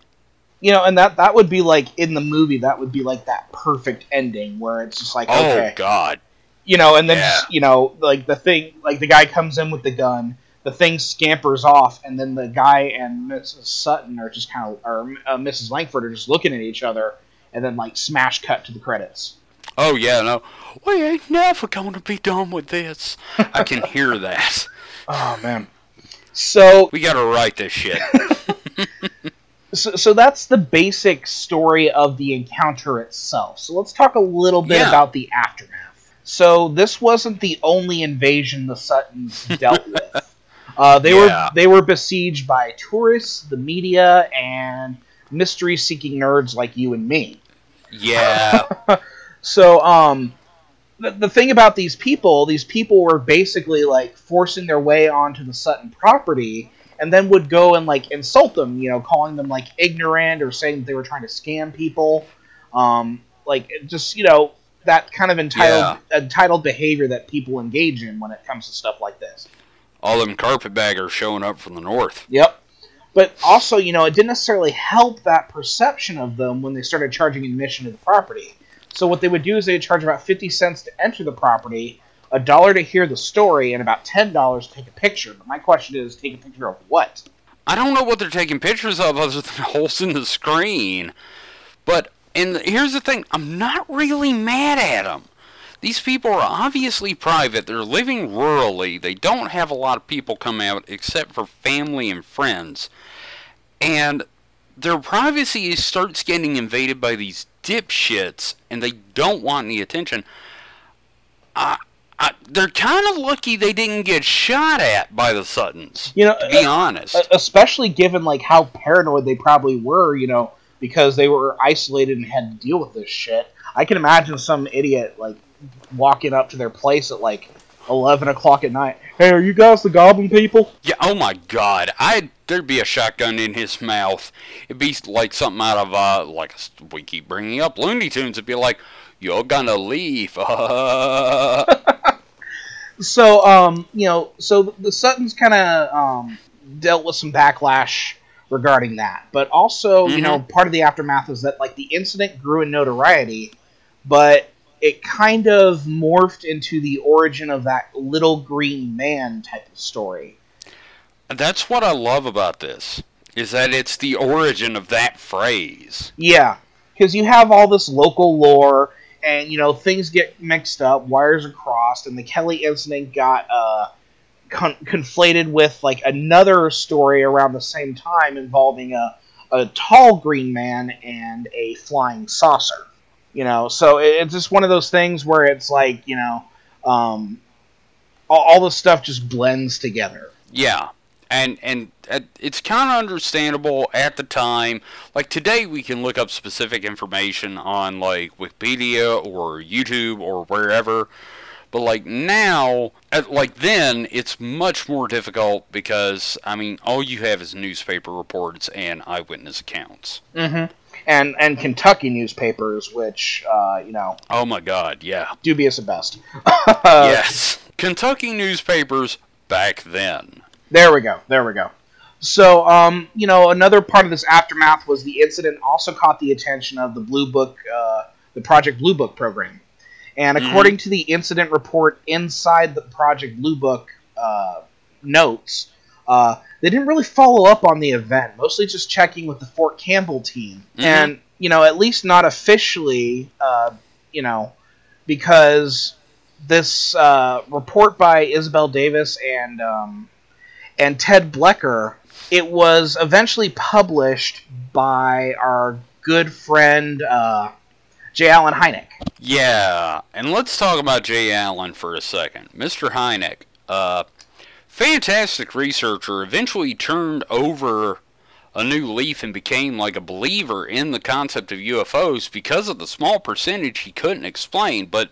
You know, and that that would be like in the movie, that would be like that perfect ending where it's just like, oh, okay, Oh God. You know, and then Yeah. you know, like the thing, like the guy comes in with the gun, the thing scampers off, and then the guy and Mrs. Sutton are just kind of, or uh, Mrs. Lankford are just looking at each other, and then like smash cut to the credits. Oh yeah, no. We ain't never gonna be done with this. I can (laughs) hear that. Oh man. So, We gotta write this shit. (laughs) (laughs) so, so that's the basic story of the encounter itself. So let's talk a little bit Yeah. about the aftermath. So this wasn't the only invasion the Suttons (laughs) dealt with. Uh, they Yeah. were they were besieged by tourists, the media, and mystery-seeking nerds like you and me. Yeah. (laughs) So, um, the, the thing about these people, these people were basically like forcing their way onto the Sutton property, and then would go and like insult them, you know, calling them like ignorant or saying that they were trying to scam people, um, like just you know that kind of entitled entitled behavior that people engage in when it comes to stuff like this. All them carpetbaggers showing up from the north. Yep. But also, you know, it didn't necessarily help that perception of them when they started charging admission to the property. So what they would do is they'd charge about 50 cents to enter the property, a dollar to hear the story, and about $10 to take a picture. But my question is, take a picture of what? I don't know what they're taking pictures of other than (laughs) holes in the screen. But and here's the thing, I'm not really mad at them. These people are obviously private. They're living rurally. They don't have a lot of people come out except for family and friends. And their privacy starts getting invaded by these dipshits, and they don't want any attention. I, I, they're kind of lucky they didn't get shot at by the Suttons. You know, To be uh, honest. especially given like how paranoid they probably were, you know, because they were isolated and had to deal with this shit. I can imagine some idiot like walking up to their place at like 11 o'clock at night. Hey, are you guys the Goblin people? Yeah. Oh my God. I there'd be a shotgun in his mouth. It'd be like something out of uh like we keep bringing up Looney Tunes. It'd be like you're gonna leave. (laughs) So, um, you know, so the Suttons kind of um, dealt with some backlash regarding that, but also, you know, part of the aftermath is that like the incident grew in notoriety, but it kind of morphed into the origin of that little green man type of story. That's what I love about this. Is that it's the origin of that phrase. Yeah, because you have all this local lore, and you know things get mixed up, wires are crossed, and the Kelly incident got uh, con- conflated with like another story around the same time involving a a tall green man and a flying saucer. You know, so it- it's just one of those things where it's like you know, um, all, all the stuff just blends together. Yeah. and and uh, it's kind of understandable at the time. Like today, we can look up specific information on like Wikipedia or YouTube or wherever. But like now, at, like then, it's much more difficult because I mean, all you have is newspaper reports and eyewitness accounts. Mm-hmm. And and Kentucky newspapers, which uh, you know, Oh my God, yeah, dubious at best. (laughs) yes, Kentucky newspapers back then. There we go. There we go. So, um, you know, another part of this aftermath was the incident also caught the attention of the Blue Book, uh, the Project Blue Book program. And according to the incident report inside the Project Blue Book uh, notes, uh, they didn't really follow up on the event, mostly just checking with the Fort Campbell team. Mhm. And, you know, at least not officially, uh, you know, because this uh, report by Isabel Davis and um, and Ted Bloecher, it was eventually published by our good friend uh, J. Allen Hynek. Yeah, and let's talk about Jay Allen for a second. Mr. Hynek, uh, fantastic researcher, eventually turned over a new leaf and became like a believer in the concept of UFOs because of the small percentage he couldn't explain. But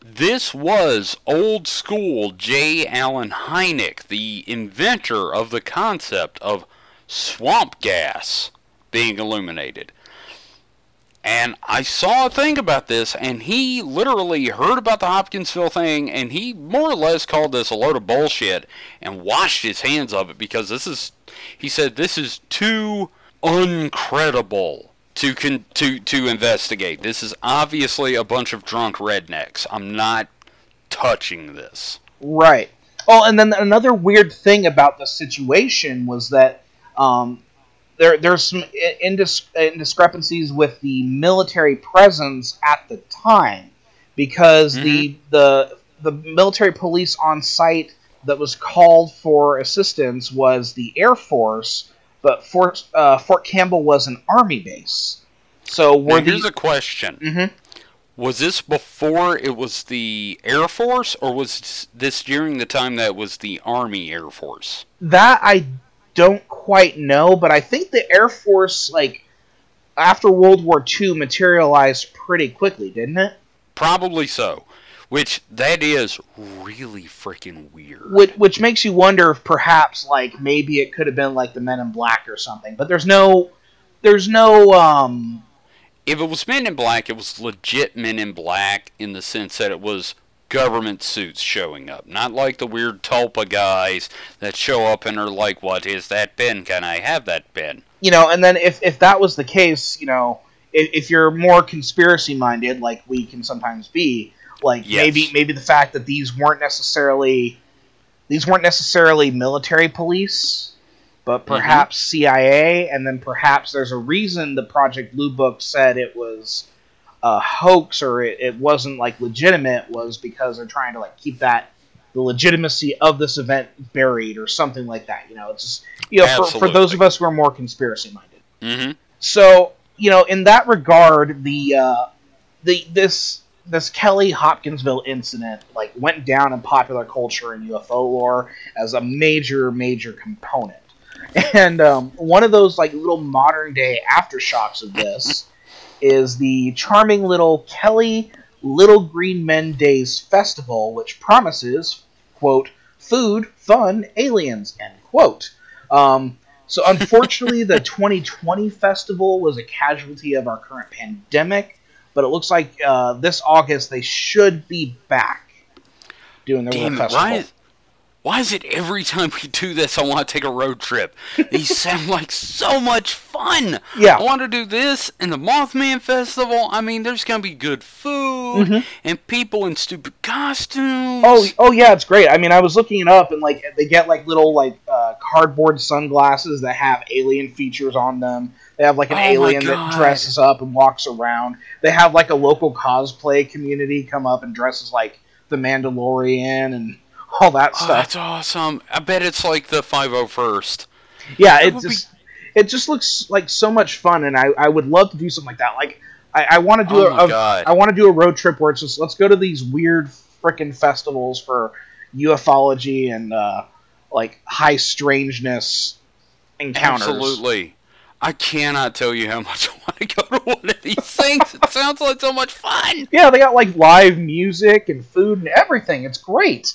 this was old school J. Allen Hynek, the inventor of the concept of swamp gas being illuminated. And I saw a thing about this, and he literally heard about the Hopkinsville thing, and he more or less called this a load of bullshit and washed his hands of it because this is, he said, this is too uncredible to con- to to investigate. This is obviously a bunch of drunk rednecks. I'm not touching this. Right. Oh, and then another weird thing about the situation was that um, there there's some indis- indiscrepancies with the military presence at the time because the the the military police on site that was called for assistance was the Air Force, but Fort uh, Fort Campbell was an army base. So Now, were here's a question. Mhm. Was this before it was the Air Force, or was this during the time that it was the Army Air Force? That I don't quite know, but I think the Air Force, like, after World War II, materialized pretty quickly, didn't it? Probably so. Which that is really freaking weird. Which, which makes you wonder if perhaps, like, maybe it could have been like the Men in Black or something. But there's no, there's no, um, If it was Men in Black, it was legit Men in Black in the sense that it was government suits showing up, not like the weird Tulpa guys that show up and are like, "What is that pen? Can I have that pen?" you know, and then if if that was the case, you know, if, if you're more conspiracy minded, like we can sometimes be, like Yes. maybe maybe the fact that these weren't necessarily these weren't necessarily military police, but mm-hmm. perhaps CIA, and then perhaps there's a reason the Project Blue Book said it was a hoax or it, it wasn't like legitimate was because they're trying to like keep that the legitimacy of this event buried or something like that. You know, it's just you know for, for those of us who are more conspiracy minded. Mm-hmm. So you know, in that regard, the uh, the this this Kelly Hopkinsville incident like went down in popular culture and UFO lore as a major major component. (laughs) And um, one of those like little modern day aftershocks of this is the charming little Kelly Little Green Men Days Festival, which promises quote food, fun, aliens end quote. Um, so unfortunately, the (laughs) 2020 festival was a casualty of our current pandemic, but it looks like uh, this August they should be back doing their Damn little festival. Why is, why is it every time we do this, I want to take a road trip? These (laughs) sound like so much fun. Yeah. I want to do this and the Mothman Festival. I mean, there's gonna be good food and people in stupid costumes. Oh, oh yeah, it's great. I mean, I was looking it up, and like they get like little like uh, cardboard sunglasses that have alien features on them. They have like an Oh alien that dresses up and walks around. They have like a local cosplay community come up and dresses like the Mandalorian and (laughs) all that Oh, stuff. that's awesome. I bet it's like the 501st. yeah, that it would be- just it just looks like so much fun, and I, I would love to do something like that. Like I, I want to do Oh a, a-. I want to do a road trip where it's just let's go to these weird frickin' festivals for ufology and uh, like high strangeness encounters. Absolutely. I cannot tell you how much (laughs) I want to go to one of these things. It (laughs) sounds like so much fun. Yeah, they got like live music and food and everything. It's great.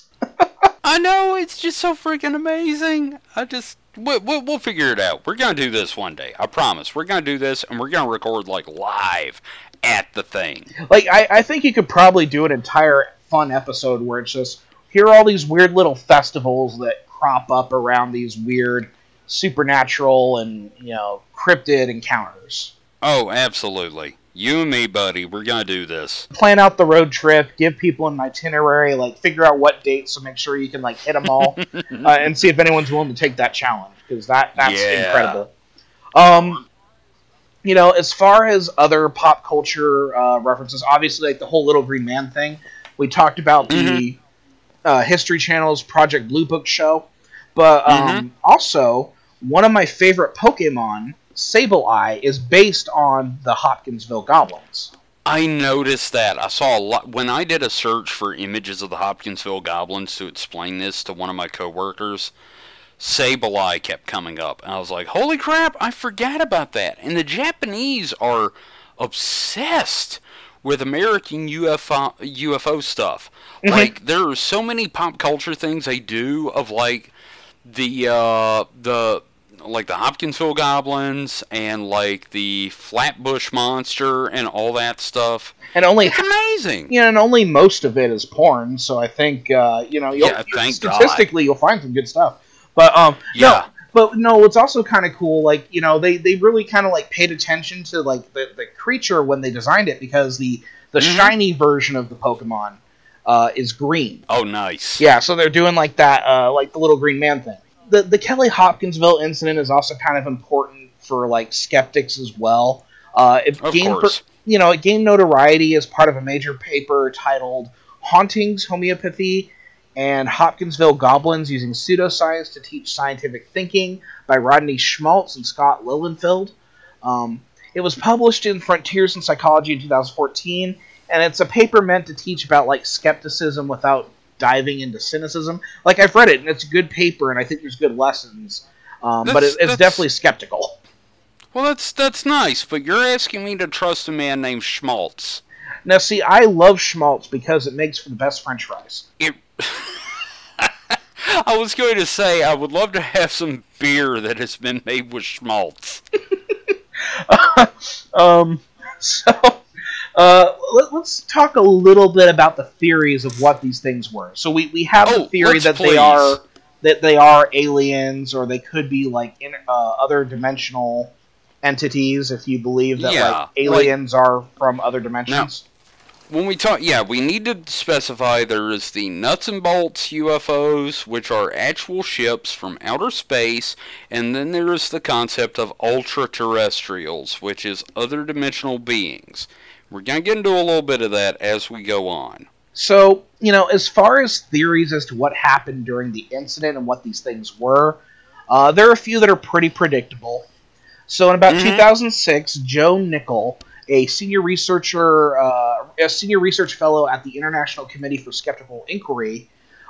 I know it's just so freaking amazing. I just we, we, we'll figure it out. We're gonna do this one day. I promise. We're gonna do this, and we're gonna record like live at the thing. Like I, I think you could probably do an entire fun episode where it's just here are all these weird little festivals that crop up around these weird supernatural and you know cryptid encounters. Oh, absolutely. You and me, buddy. We're gonna do this. Plan out the road trip, give people an itinerary, like figure out what dates, so make sure you can like hit them all, (laughs) uh, and see if anyone's willing to take that challenge because that that's Yeah. incredible. Um, you know, as far as other pop culture uh, references, obviously like the whole Little Green Man thing. We talked about the uh, History Channel's Project Blue Book show, but um, also one of my favorite Pokemon, Sableye, is based on the Hopkinsville Goblins. I noticed that. I saw a lot when I did a search for images of the Hopkinsville goblins to explain this to one of my coworkers. Sableye kept coming up, and I was like, "Holy crap! I forgot about that." And the Japanese are obsessed with American UFO UFO stuff. Like there are so many pop culture things they do of like the uh, the like the Hopkinsville goblins and like the Flatbush monster and all that stuff. And only It's amazing. you know, and only most of it is porn. So I think uh, you know, you'll, Yeah, statistically, you'll find some good stuff. But um, Yeah. no, but no, it's also kind of cool. Like you know, they they really kind of like paid attention to like the, the creature when they designed it because the the Mhm. shiny version of the Pokemon uh, is green. Oh, nice. Yeah, so they're doing like that, uh, like the little green man thing. The the Kelly Hopkinsville incident is also kind of important for like skeptics as well. Uh, it Of gained, course. you know, it gained notoriety as part of a major paper titled "Hauntings, Homeopathy, and Hopkinsville Goblins Using Pseudoscience to Teach Scientific Thinking" by Rodney Schmaltz and Scott Lilienfeld. Um, it was published in Frontiers in Psychology in 2014, and it's a paper meant to teach about like skepticism without diving into cynicism. Like I've read it, and it's a good paper, and I think there's good lessons. Um, but it, it's definitely skeptical. Well, that's that's nice, but you're asking me to trust a man named Schmaltz. Now, see, I love schmaltz because it makes for the best French fries. It. (laughs) I was going to say I would love to have some beer that has been made with Schmaltz. (laughs) um, so uh, let, us talk a little bit about the theories of what these things were. So we, we have the Oh, theory let's that they are that they are aliens, or they could be like in, uh, other dimensional entities. If you believe that Yeah, like like- aliens are from other dimensions. when we talk, yeah, we need to specify there is the nuts and bolts UFOs, which are actual ships from outer space, and then there is the concept of ultra terrestrials, which is other dimensional beings. We're going to get into a little bit of that as we go on. So, you know, as far as theories as to what happened during the incident and what these things were, uh, there are a few that are pretty predictable. So, in about Mhm. 2006, Joe Nickell, a senior researcher, uh, a senior research fellow at the International Committee for Skeptical Inquiry,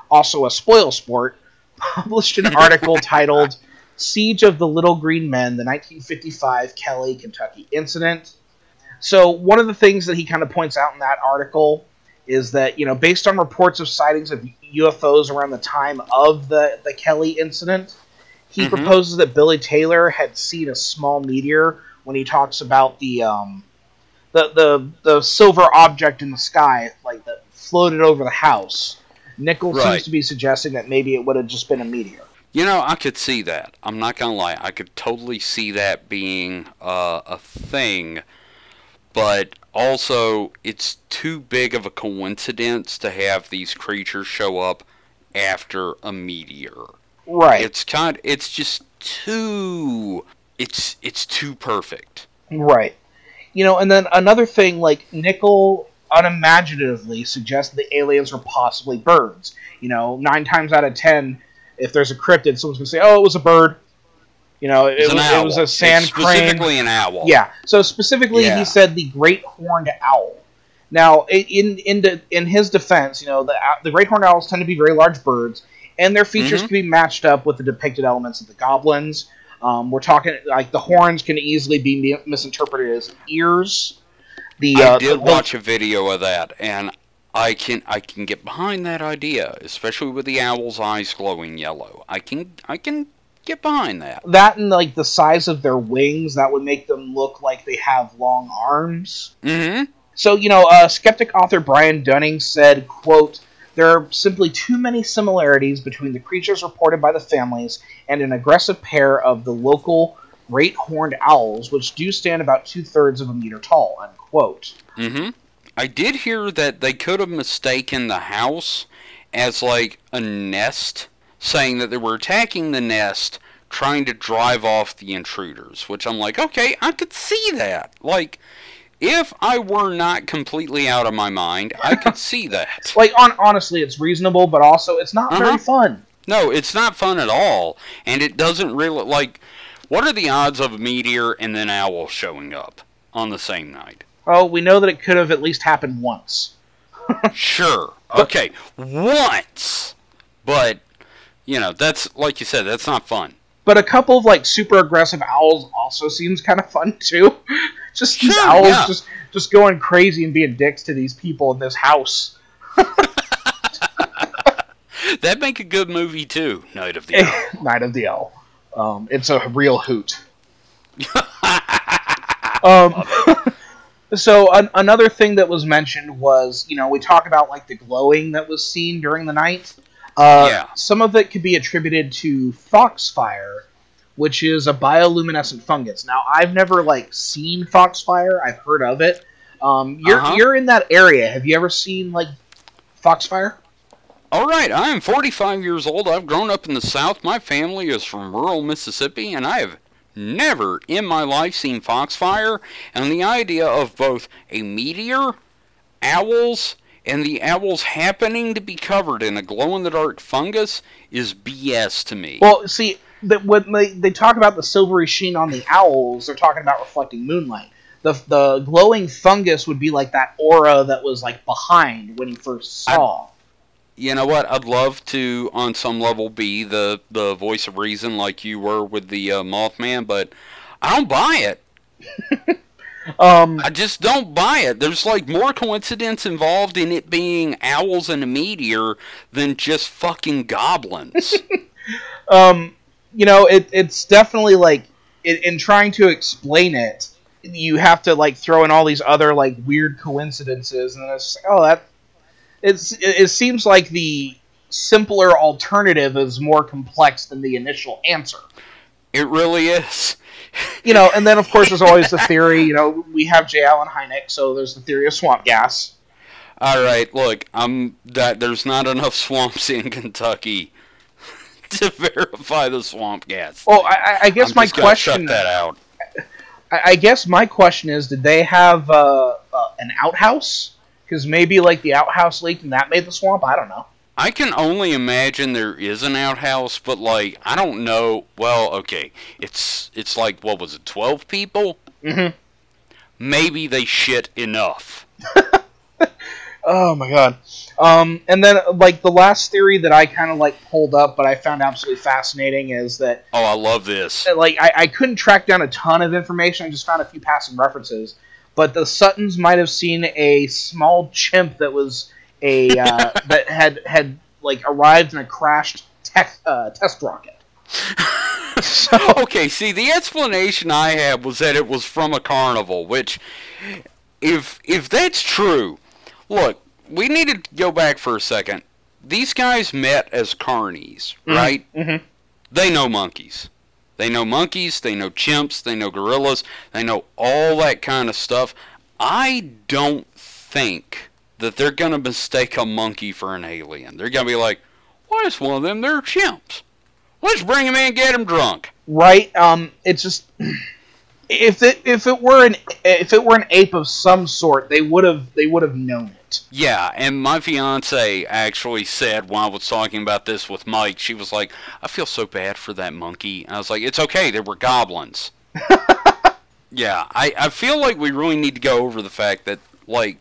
also a spoil sport, (laughs) published an article (laughs) titled "Siege of the Little Green Men: The 1955 Kelly, Kentucky Incident." So, one of the things that he kind of points out in that article is that you know based on reports of sightings of UFOs around the time of the the Kelly incident, he Mhm. proposes that Billy Taylor had seen a small meteor when he talks about the um the the the silver object in the sky like that floated over the house. Nichols Right. seems to be suggesting that maybe it would have just been a meteor. You know, I could see that. I'm not gonna lie. I could totally see that being uh, a thing, but also it's too big of a coincidence to have these creatures show up after a meteor. Right. It's kind. It's just too. It's it's too perfect. Right. You know, and then another thing, like Nickell unimaginatively suggests the aliens were possibly birds. You know, nine times out of ten, if there's a cryptid, someone's gonna say, "Oh, it was a bird." You know, it, an was, it was a sand It's crane. specifically an owl. Yeah. So specifically, Yeah. he said the great horned owl. Now, in in de, in his defense, you know, the the great horned owls tend to be very large birds, and their features Mhm. can be matched up with the depicted elements of the goblins. Um, we're talking like the horns can easily be misinterpreted as ears. The I uh, did the- watch a video of that, and I can I can get behind that idea, especially with the owl's eyes glowing yellow. I can I can get behind that. that and like the size of their wings that would make them look like they have long arms. Mm-hmm. So, you know, uh, skeptic author Brian Dunning said, quote, there are simply too many similarities between the creatures reported by the families and an aggressive pair of the local great horned owls, which do stand about two thirds of a meter tall, unquote. Mm-hmm. I did hear that they could have mistaken the house as like a nest, saying that they were attacking the nest, trying to drive off the intruders. Which I'm like, okay, I could see that. Like, if I were not completely out of my mind, I could (laughs) see that. Like, on, honestly, it's reasonable, but also it's not very Uh-huh. fun. No, it's not fun at all, and it doesn't really like. What are the odds of a meteor and then owl showing up on the same night? Oh, we know that it could have at least happened once. (laughs) Sure. Okay. Once. But, you know, that's, like you said, that's not fun. But a couple of like super aggressive owls also seems kind of fun too. (laughs) just these owls yeah. just just going crazy and being dicks to these people in this house. (laughs) That'd make a good movie, too. Night of the Owl. (laughs) Night of the Owl. Um, it's a real hoot. um, so an- another thing that was mentioned was, you know, we talk about like the glowing that was seen during the night. Uh, Yeah. Some of it could be attributed to foxfire, which is a bioluminescent fungus. Now, I've never like seen foxfire. I've heard of it. Um, you're Uh-huh. you're in that area. Have you ever seen like foxfire? All right, I am 45 years old. I've grown up in the South. My family is from rural Mississippi, and I have never in my life seen foxfire. And the idea of both a meteor, owls, and the owls happening to be covered in a glow in the dark fungus is BS to me. Well, see, that when they, they talk about the silvery sheen on the owls, they're talking about reflecting moonlight. The, the glowing fungus would be like that aura that was like behind when you first saw. you know what? I'd love to, on some level, be the, the voice of reason like you were with the uh, Mothman, but I don't buy it. (laughs) um, I just don't buy it. There's like more coincidence involved in it being owls and a meteor than just fucking goblins. (laughs) um, you know, it, it's definitely like in, in trying to explain it, you have to like throw in all these other like weird coincidences, and it's oh that it's it, it seems like the simpler alternative is more complex than the initial answer. it really is. You know, and then of course there's always the theory. You know, we have J. Allen Hynek, so there's the theory of swamp gas. All right, look, I'm that there's not enough swamps in Kentucky (laughs) to verify the swamp gas. Well, I, I- I guess I'm my question, shut that out. I, I guess my question is, did they have uh, uh, an outhouse? Because maybe like the outhouse leaked and that made the swamp. I don't know. I can only imagine there is an outhouse, but like I don't know. Well, okay, it's it's like what was it, twelve people? Mhm. Maybe they shit enough. (laughs) Oh my god. Um, and then like the last theory that I kind of like pulled up, but I found absolutely fascinating is that Oh, I love this. like I, I couldn't track down a ton of information. I just found a few passing references. But the Suttons might have seen a small chimp that was a uh, (laughs) that had had like arrived in a crashed tech, uh, test rocket. so (laughs) Okay, see, the explanation I had was that it was from a carnival, which, if if that's true, look, we need to go back for a second. These guys met as carnies, right? mhm. They know monkeys. They know monkeys, they know chimps, they know gorillas, they know all that kind of stuff. I don't think that they're going to mistake a monkey for an alien. They're going to be like, why is one of them? They're chimps. Let's bring him in and get him drunk. right, um, it's just (clears throat) if it if it were an if it were an ape of some sort, they would have they would have known it. Yeah, and my fiance actually said when I was talking about this with Mike, she was like, I feel so bad for that monkey. I was like, it's okay, they were goblins. (laughs) yeah, I, I feel like we really need to go over the fact that, like,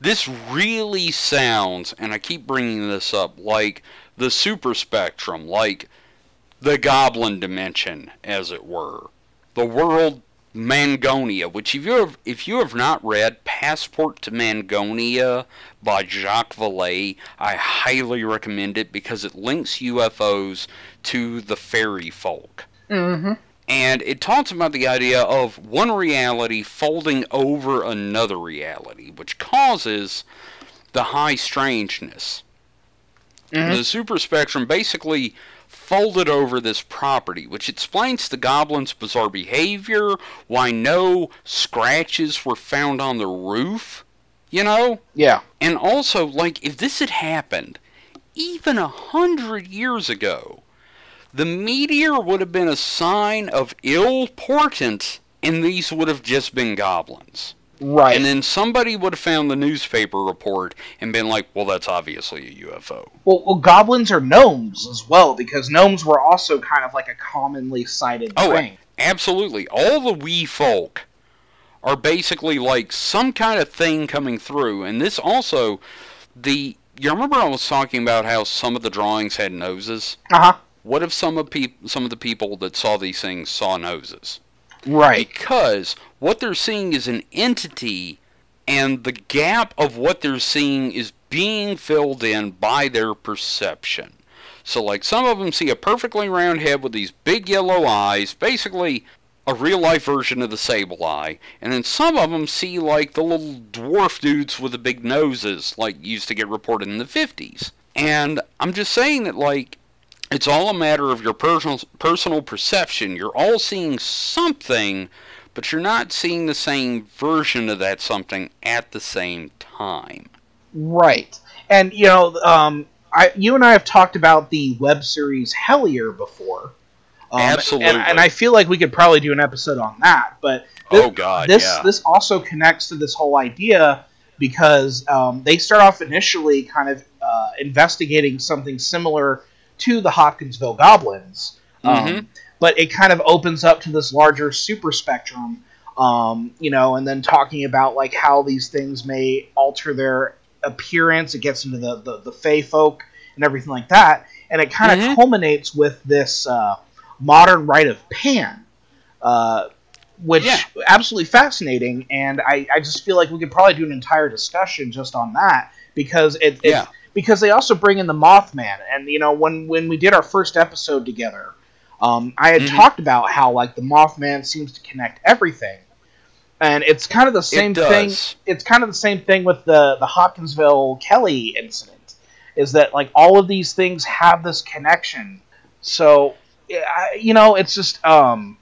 this really sounds, and I keep bringing this up, like the super spectrum, like the goblin dimension, as it were, the world Magonia, which if you have, if you have not read Passport to Magonia by Jacques Vallée, I highly recommend it because it links UFOs to the fairy folk. Mm-hmm. And it talks about the idea of one reality folding over another reality, which causes the high strangeness. Mhm. The super spectrum basically folded over this property, which explains the goblin's bizarre behavior, why no scratches were found on the roof, you know? Yeah. And also, like, if this had happened even a hundred years ago, the meteor would have been a sign of ill portent, and these would have just been goblins. Right. And then somebody would have found the newspaper report and been like, well, that's obviously a UFO. well, well, goblins are gnomes as well because gnomes were also kind of like a commonly cited Oh, thing. Absolutely. All the wee folk are basically like some kind of thing coming through. And this also, the. You remember I was talking about how some of the drawings had noses? Uh huh. What if some of peop- some of the people that saw these things saw noses? Right. Because what they're seeing is an entity, and the gap of what they're seeing is being filled in by their perception. So, like, some of them see a perfectly round head with these big yellow eyes, basically a real life version of the Sableye, and then some of them see, like, the little dwarf dudes with the big noses, like, used to get reported in the 50s. And I'm just saying that, like, it's all a matter of your personal personal perception. You're all seeing something, but you're not seeing the same version of that something at the same time. Right. And you know, um, I, you and I have talked about the web series Hellier before. Um, Absolutely. And, and I feel like we could probably do an episode on that. But thi- Oh, God, this yeah. this also connects to this whole idea because um, they start off initially kind of uh, investigating something similar to the Hopkinsville Goblins. Um, Mhm. but it kind of opens up to this larger super spectrum, um, you know, and then talking about like how these things may alter their appearance. It gets into the the, the Fey folk and everything like that, and it kind of Mhm. culminates with this uh, modern rite of Pan, uh, which Yeah. absolutely fascinating. And I, I just feel like we could probably do an entire discussion just on that because it, it Yeah. Because they also bring in the Mothman, and you know when when we did our first episode together, um, I had Mhm. talked about how like the Mothman seems to connect everything, and it's kind of the same does. thing. It's kind of the same thing with the the Hopkinsville Kelly incident, is that like all of these things have this connection. So I- you know, it's just um,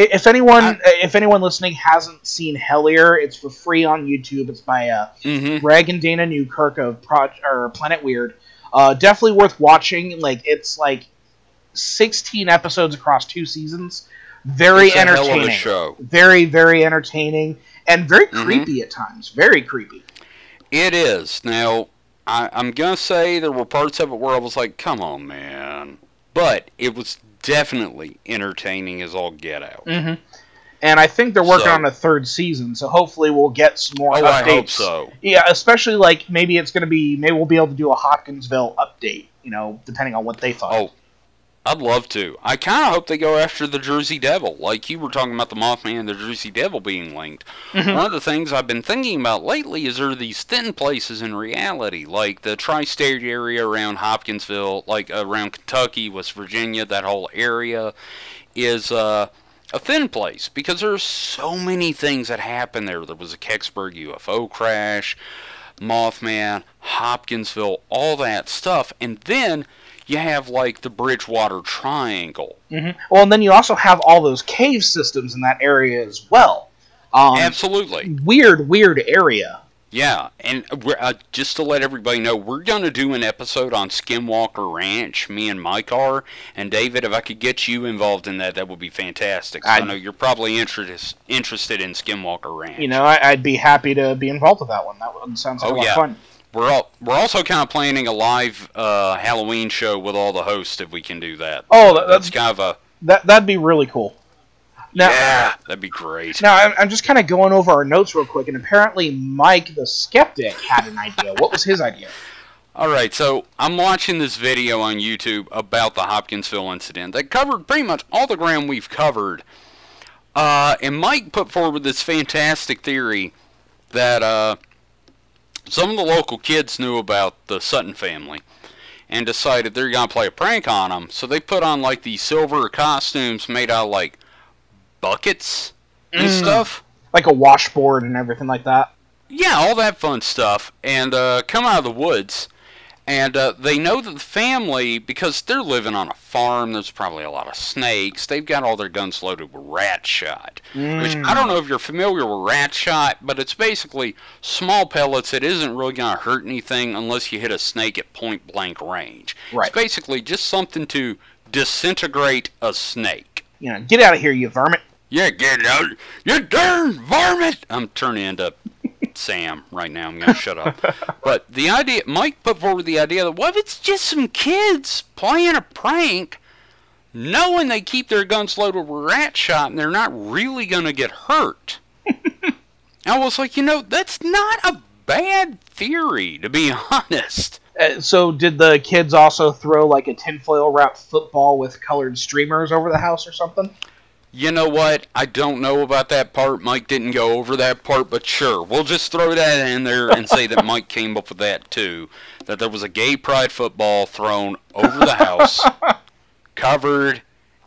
if anyone if anyone listening hasn't seen Hellier, it's for free on YouTube. It's by uh, Mm-hmm. Greg and Dana Newkirk of Pro- or Planet Weird. Uh, definitely worth watching. Like it's like sixteen episodes across two seasons. Very It's a hell of a entertaining. show. Very very entertaining and very Mhm. creepy at times. Very creepy. It is. Now, I, I'm going to say there were parts of it where I was like, come on, man. But it was definitely entertaining as all get out. Mm-hmm. And I think they're working So- on a third season, so hopefully we'll get some more Oh, updates. I hope so. Yeah, especially like maybe it's going to be maybe we'll be able to do a Hopkinsville update. You know, depending on what they thought. Oh, I'd love to. I kind of hope they go after the Jersey Devil. Like you were talking about the Mothman and the Jersey Devil being linked. Mhm. One of the things I've been thinking about lately is there are these thin places in reality, like the tri-state area around Hopkinsville, like around Kentucky, West Virginia, that whole area is uh, a thin place because there's so many things that happen there. There was a Kecksburg UFO crash, Mothman, Hopkinsville, all that stuff, and then you have like the Bridgewater Triangle. hmm Well, and then you also have all those cave systems in that area as well. Um, Absolutely. Weird, weird area. Yeah, and we're, uh, just to let everybody know, we're going to do an episode on Skinwalker Ranch, me and Mike are. And David, if I could get you involved in that, that would be fantastic. I, I- know you're probably interest, interested in Skinwalker Ranch. You know, I, I'd be happy to be involved with that one. That one sounds like Oh, a lot yeah. of fun. We're all, we're also kind of planning a live uh, Halloween show with all the hosts if we can do that. Oh, that- that's that's- kind of a That that'd be really cool. Now, yeah, that'd be great. now I'm, I'm just kind of going over our notes real quick, and apparently Mike the skeptic had an idea. What was his idea? All right, so I'm watching this video on YouTube about the Hopkinsville incident that covered pretty much all the ground we've covered. Uh, and Mike put forward this fantastic theory that uh, some of the local kids knew about the Sutton family and decided they're going to play a prank on them. So they put on like these silver costumes made out of like buckets and Mm. stuff. Like a washboard and everything like that. Yeah, all that fun stuff, and uh, come out of the woods. And uh, they know that the family, because they're living on a farm, there's probably a lot of snakes. They've got all their guns loaded with rat shot. Which I don't know if you're familiar with rat shot, but it's basically small pellets It isn't really going to hurt anything unless you hit a snake at point blank range. Right. It's basically just something to disintegrate a snake. You know, get out of here, you varmint. Yeah, get out. You darn varmint! I'm turning into Sam right now. I'm going to shut up. (laughs) But the idea, Mike put forward the idea that what if it's just some kids playing a prank, knowing they keep their guns loaded with rat shot and they're not really going to get hurt? (laughs) I was like, you know, that's not a bad theory, to be (laughs) honest. Uh, so, did the kids also throw like a tinfoil wrapped football with colored streamers over the house or something? You know what? I don't know about that part. Mike didn't go over that part, but sure, we'll just throw that in there and say that Mike (laughs) came up with that too. That there was a gay pride football thrown over the house, (laughs) covered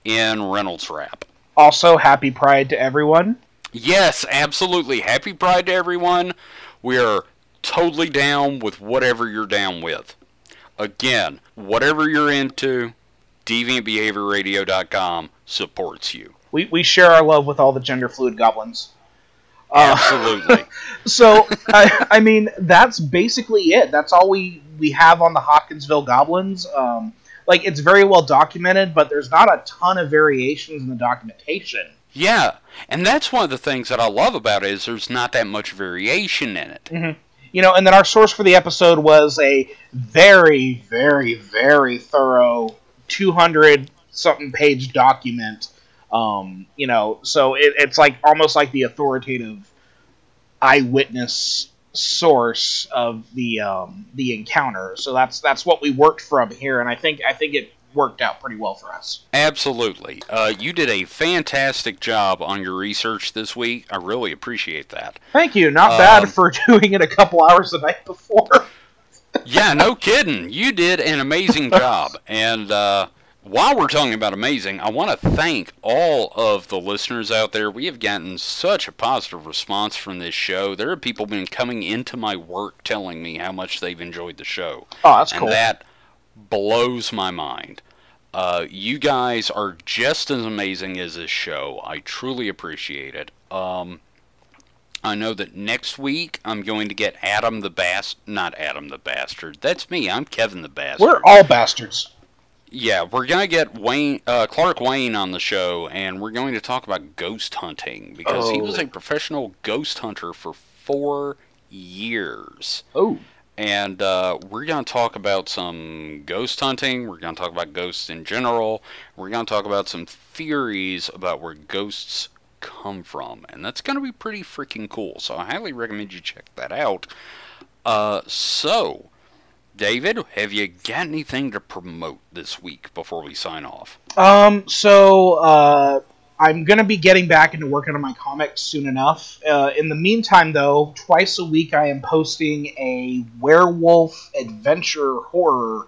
in Reynolds wrap. Also, happy Pride to everyone. Yes, absolutely. Happy Pride to everyone. We are totally down with whatever you're down with. Again, whatever you're into, deviantbehaviorradio.com supports you. We, we share our love with all the gender fluid goblins. Uh, Absolutely. (laughs) so, I, I mean, that's basically it. That's all we, we have on the Hopkinsville goblins. Um, like, it's very well documented, but there's not a ton of variations in the documentation. Yeah, and that's one of the things that I love about it is there's not that much variation in it. You know, and then our source for the episode was a very, very, very thorough 200 something page document. Um, you know, so it, it's like almost like the authoritative eyewitness source of the um, the encounter. So that's that's what we worked from here, and I think I think it worked out pretty well for us. Absolutely. Uh, you did a fantastic job on your research this week. I really appreciate that. Thank you. Not Um, bad for (laughs) doing it a couple hours the night before. Yeah, no kidding. You did an amazing (laughs) job. And uh, while we're talking about amazing, I want to thank all of the listeners out there. We have gotten such a positive response from this show. There are people been coming into my work telling me how much they've enjoyed the show. Oh, that's and cool. that blows my mind. Uh, you guys are just as amazing as this show. I truly appreciate it. Um, I know that next week I'm going to get Adam the Bast, not Adam the Bastard. That's me. I'm Kevin the Bastard. We're all bastards. Yeah, we're gonna get Wayne, uh, Clark Wayne on the show, and we're going to talk about ghost hunting because he was Oh. a professional ghost hunter for four years. Oh. And uh, we're going to talk about some ghost hunting. We're going to talk about ghosts in general. We're going to talk about some theories about where ghosts come from. And that's going to be pretty freaking cool. So I highly recommend you check that out. Uh, so, David, have you got anything to promote this week before we sign off? Um, so uh, I'm gonna be getting back into working on my comics soon enough. Uh, in the meantime, though, twice a week I am posting a werewolf adventure horror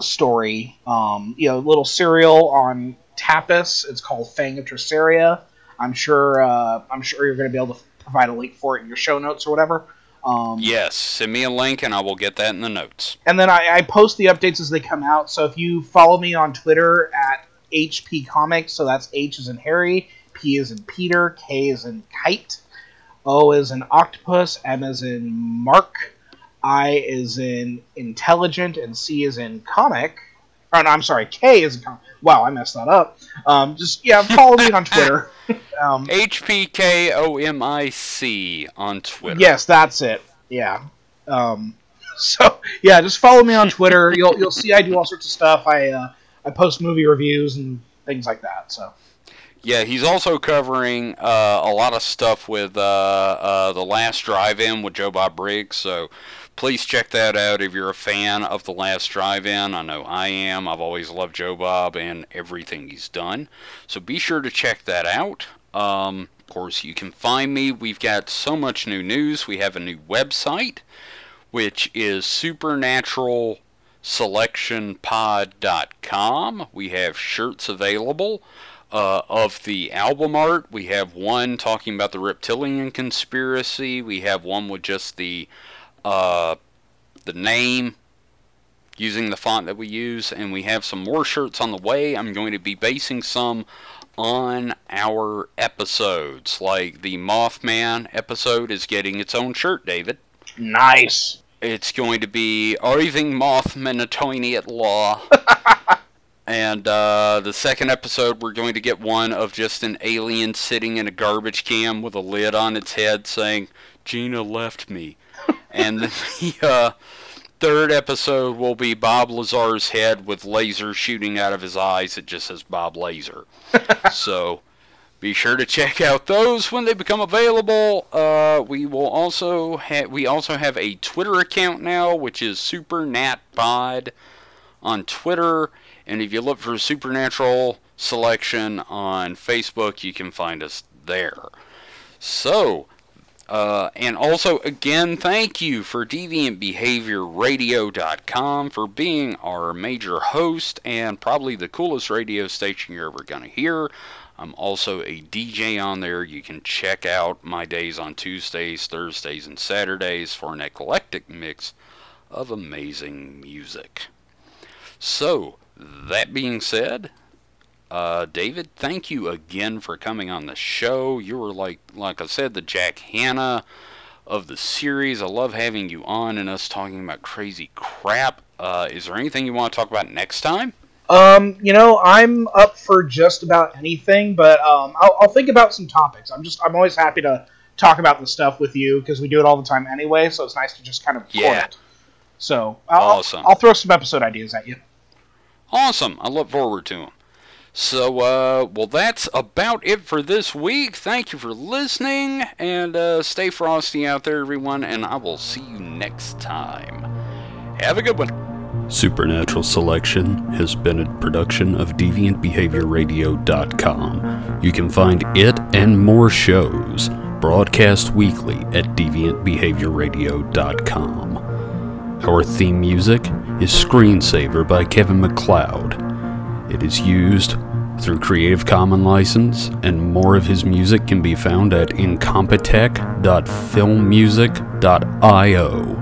story. Um, you know, a little serial on Tapas. It's called Fang of Traceria. I'm sure. Uh, I'm sure you're gonna be able to provide a link for it in your show notes or whatever. Um, Yes, send me a link and I will get that in the notes. and then I, I post the updates as they come out. So if you follow me on Twitter at HP Comics, so that's H is in Harry, P is in Peter, K is in Kite, O is in Octopus, M is in Mark, I is in Intelligent, and C is in Comic. Oh, no, I'm sorry, K is in Comic. Wow, I messed that up. Um, just yeah, follow me on Twitter. (laughs) um, HPKOMIC on Twitter. Yes, that's it. Yeah. Um, so yeah, just follow me on Twitter. You'll you'll see I do all sorts of stuff. I uh, I post movie reviews and things like that. So Yeah, he's also covering uh, a lot of stuff with uh, uh, the last drive-in with Joe Bob Briggs. So please check that out if you're a fan of The Last Drive In. I know I am. I've always loved Joe Bob and everything he's done. So be sure to check that out. Um, of course, you can find me. We've got so much new news. We have a new website, which is supernaturalselectionpod.com. We have shirts available. Uh, of the album art, we have one talking about the reptilian conspiracy. We have one with just the uh, the name using the font that we use, and we have some more shirts on the way. I'm going to be basing some on our episodes. Like the Mothman episode is getting its own shirt, David. Nice. It's going to be Harvey Mothman Attorney at Law. (laughs) and uh, the second episode, we're going to get one of just an alien sitting in a garbage can with a lid on its head saying, Gina left me. And the uh, third episode will be Bob Lazar's head with lasers shooting out of his eyes. It just says Bob Laser. (laughs) so be sure to check out those when they become available. Uh, we will also ha- we also have a Twitter account now, which is SuperNatPod on Twitter. And if you look for Supernatural Selection on Facebook, you can find us there. So, uh, and also, again, thank you for DeviantBehaviorRadio.com for being our major host and probably the coolest radio station you're ever going to hear. I'm also a DJ on there. You can check out my days on Tuesdays, Thursdays, and Saturdays for an eclectic mix of amazing music. So, that being said, uh, David, thank you again for coming on the show. You were like, like I said, the Jack Hanna of the series. I love having you on and us talking about crazy crap. Uh, is there anything you want to talk about next time? Um, you know, I'm up for just about anything, but um, I'll, I'll think about some topics. I'm just, I'm always happy to talk about the stuff with you because we do it all the time anyway. So it's nice to just kind of Yeah. it. So I'll, Awesome. I'll throw some episode ideas at you. Awesome. I look forward to them. So, uh, well, that's about it for this week. Thank you for listening, and uh, stay frosty out there, everyone, and I will see you next time. Have a good one. Supernatural Selection has been a production of DeviantBehaviorRadio.com. You can find it and more shows broadcast weekly at DeviantBehaviorRadio.com. Our theme music is Screensaver by Kevin MacLeod. It is used through Creative Commons license, and more of his music can be found at incompetech.filmmusic.io.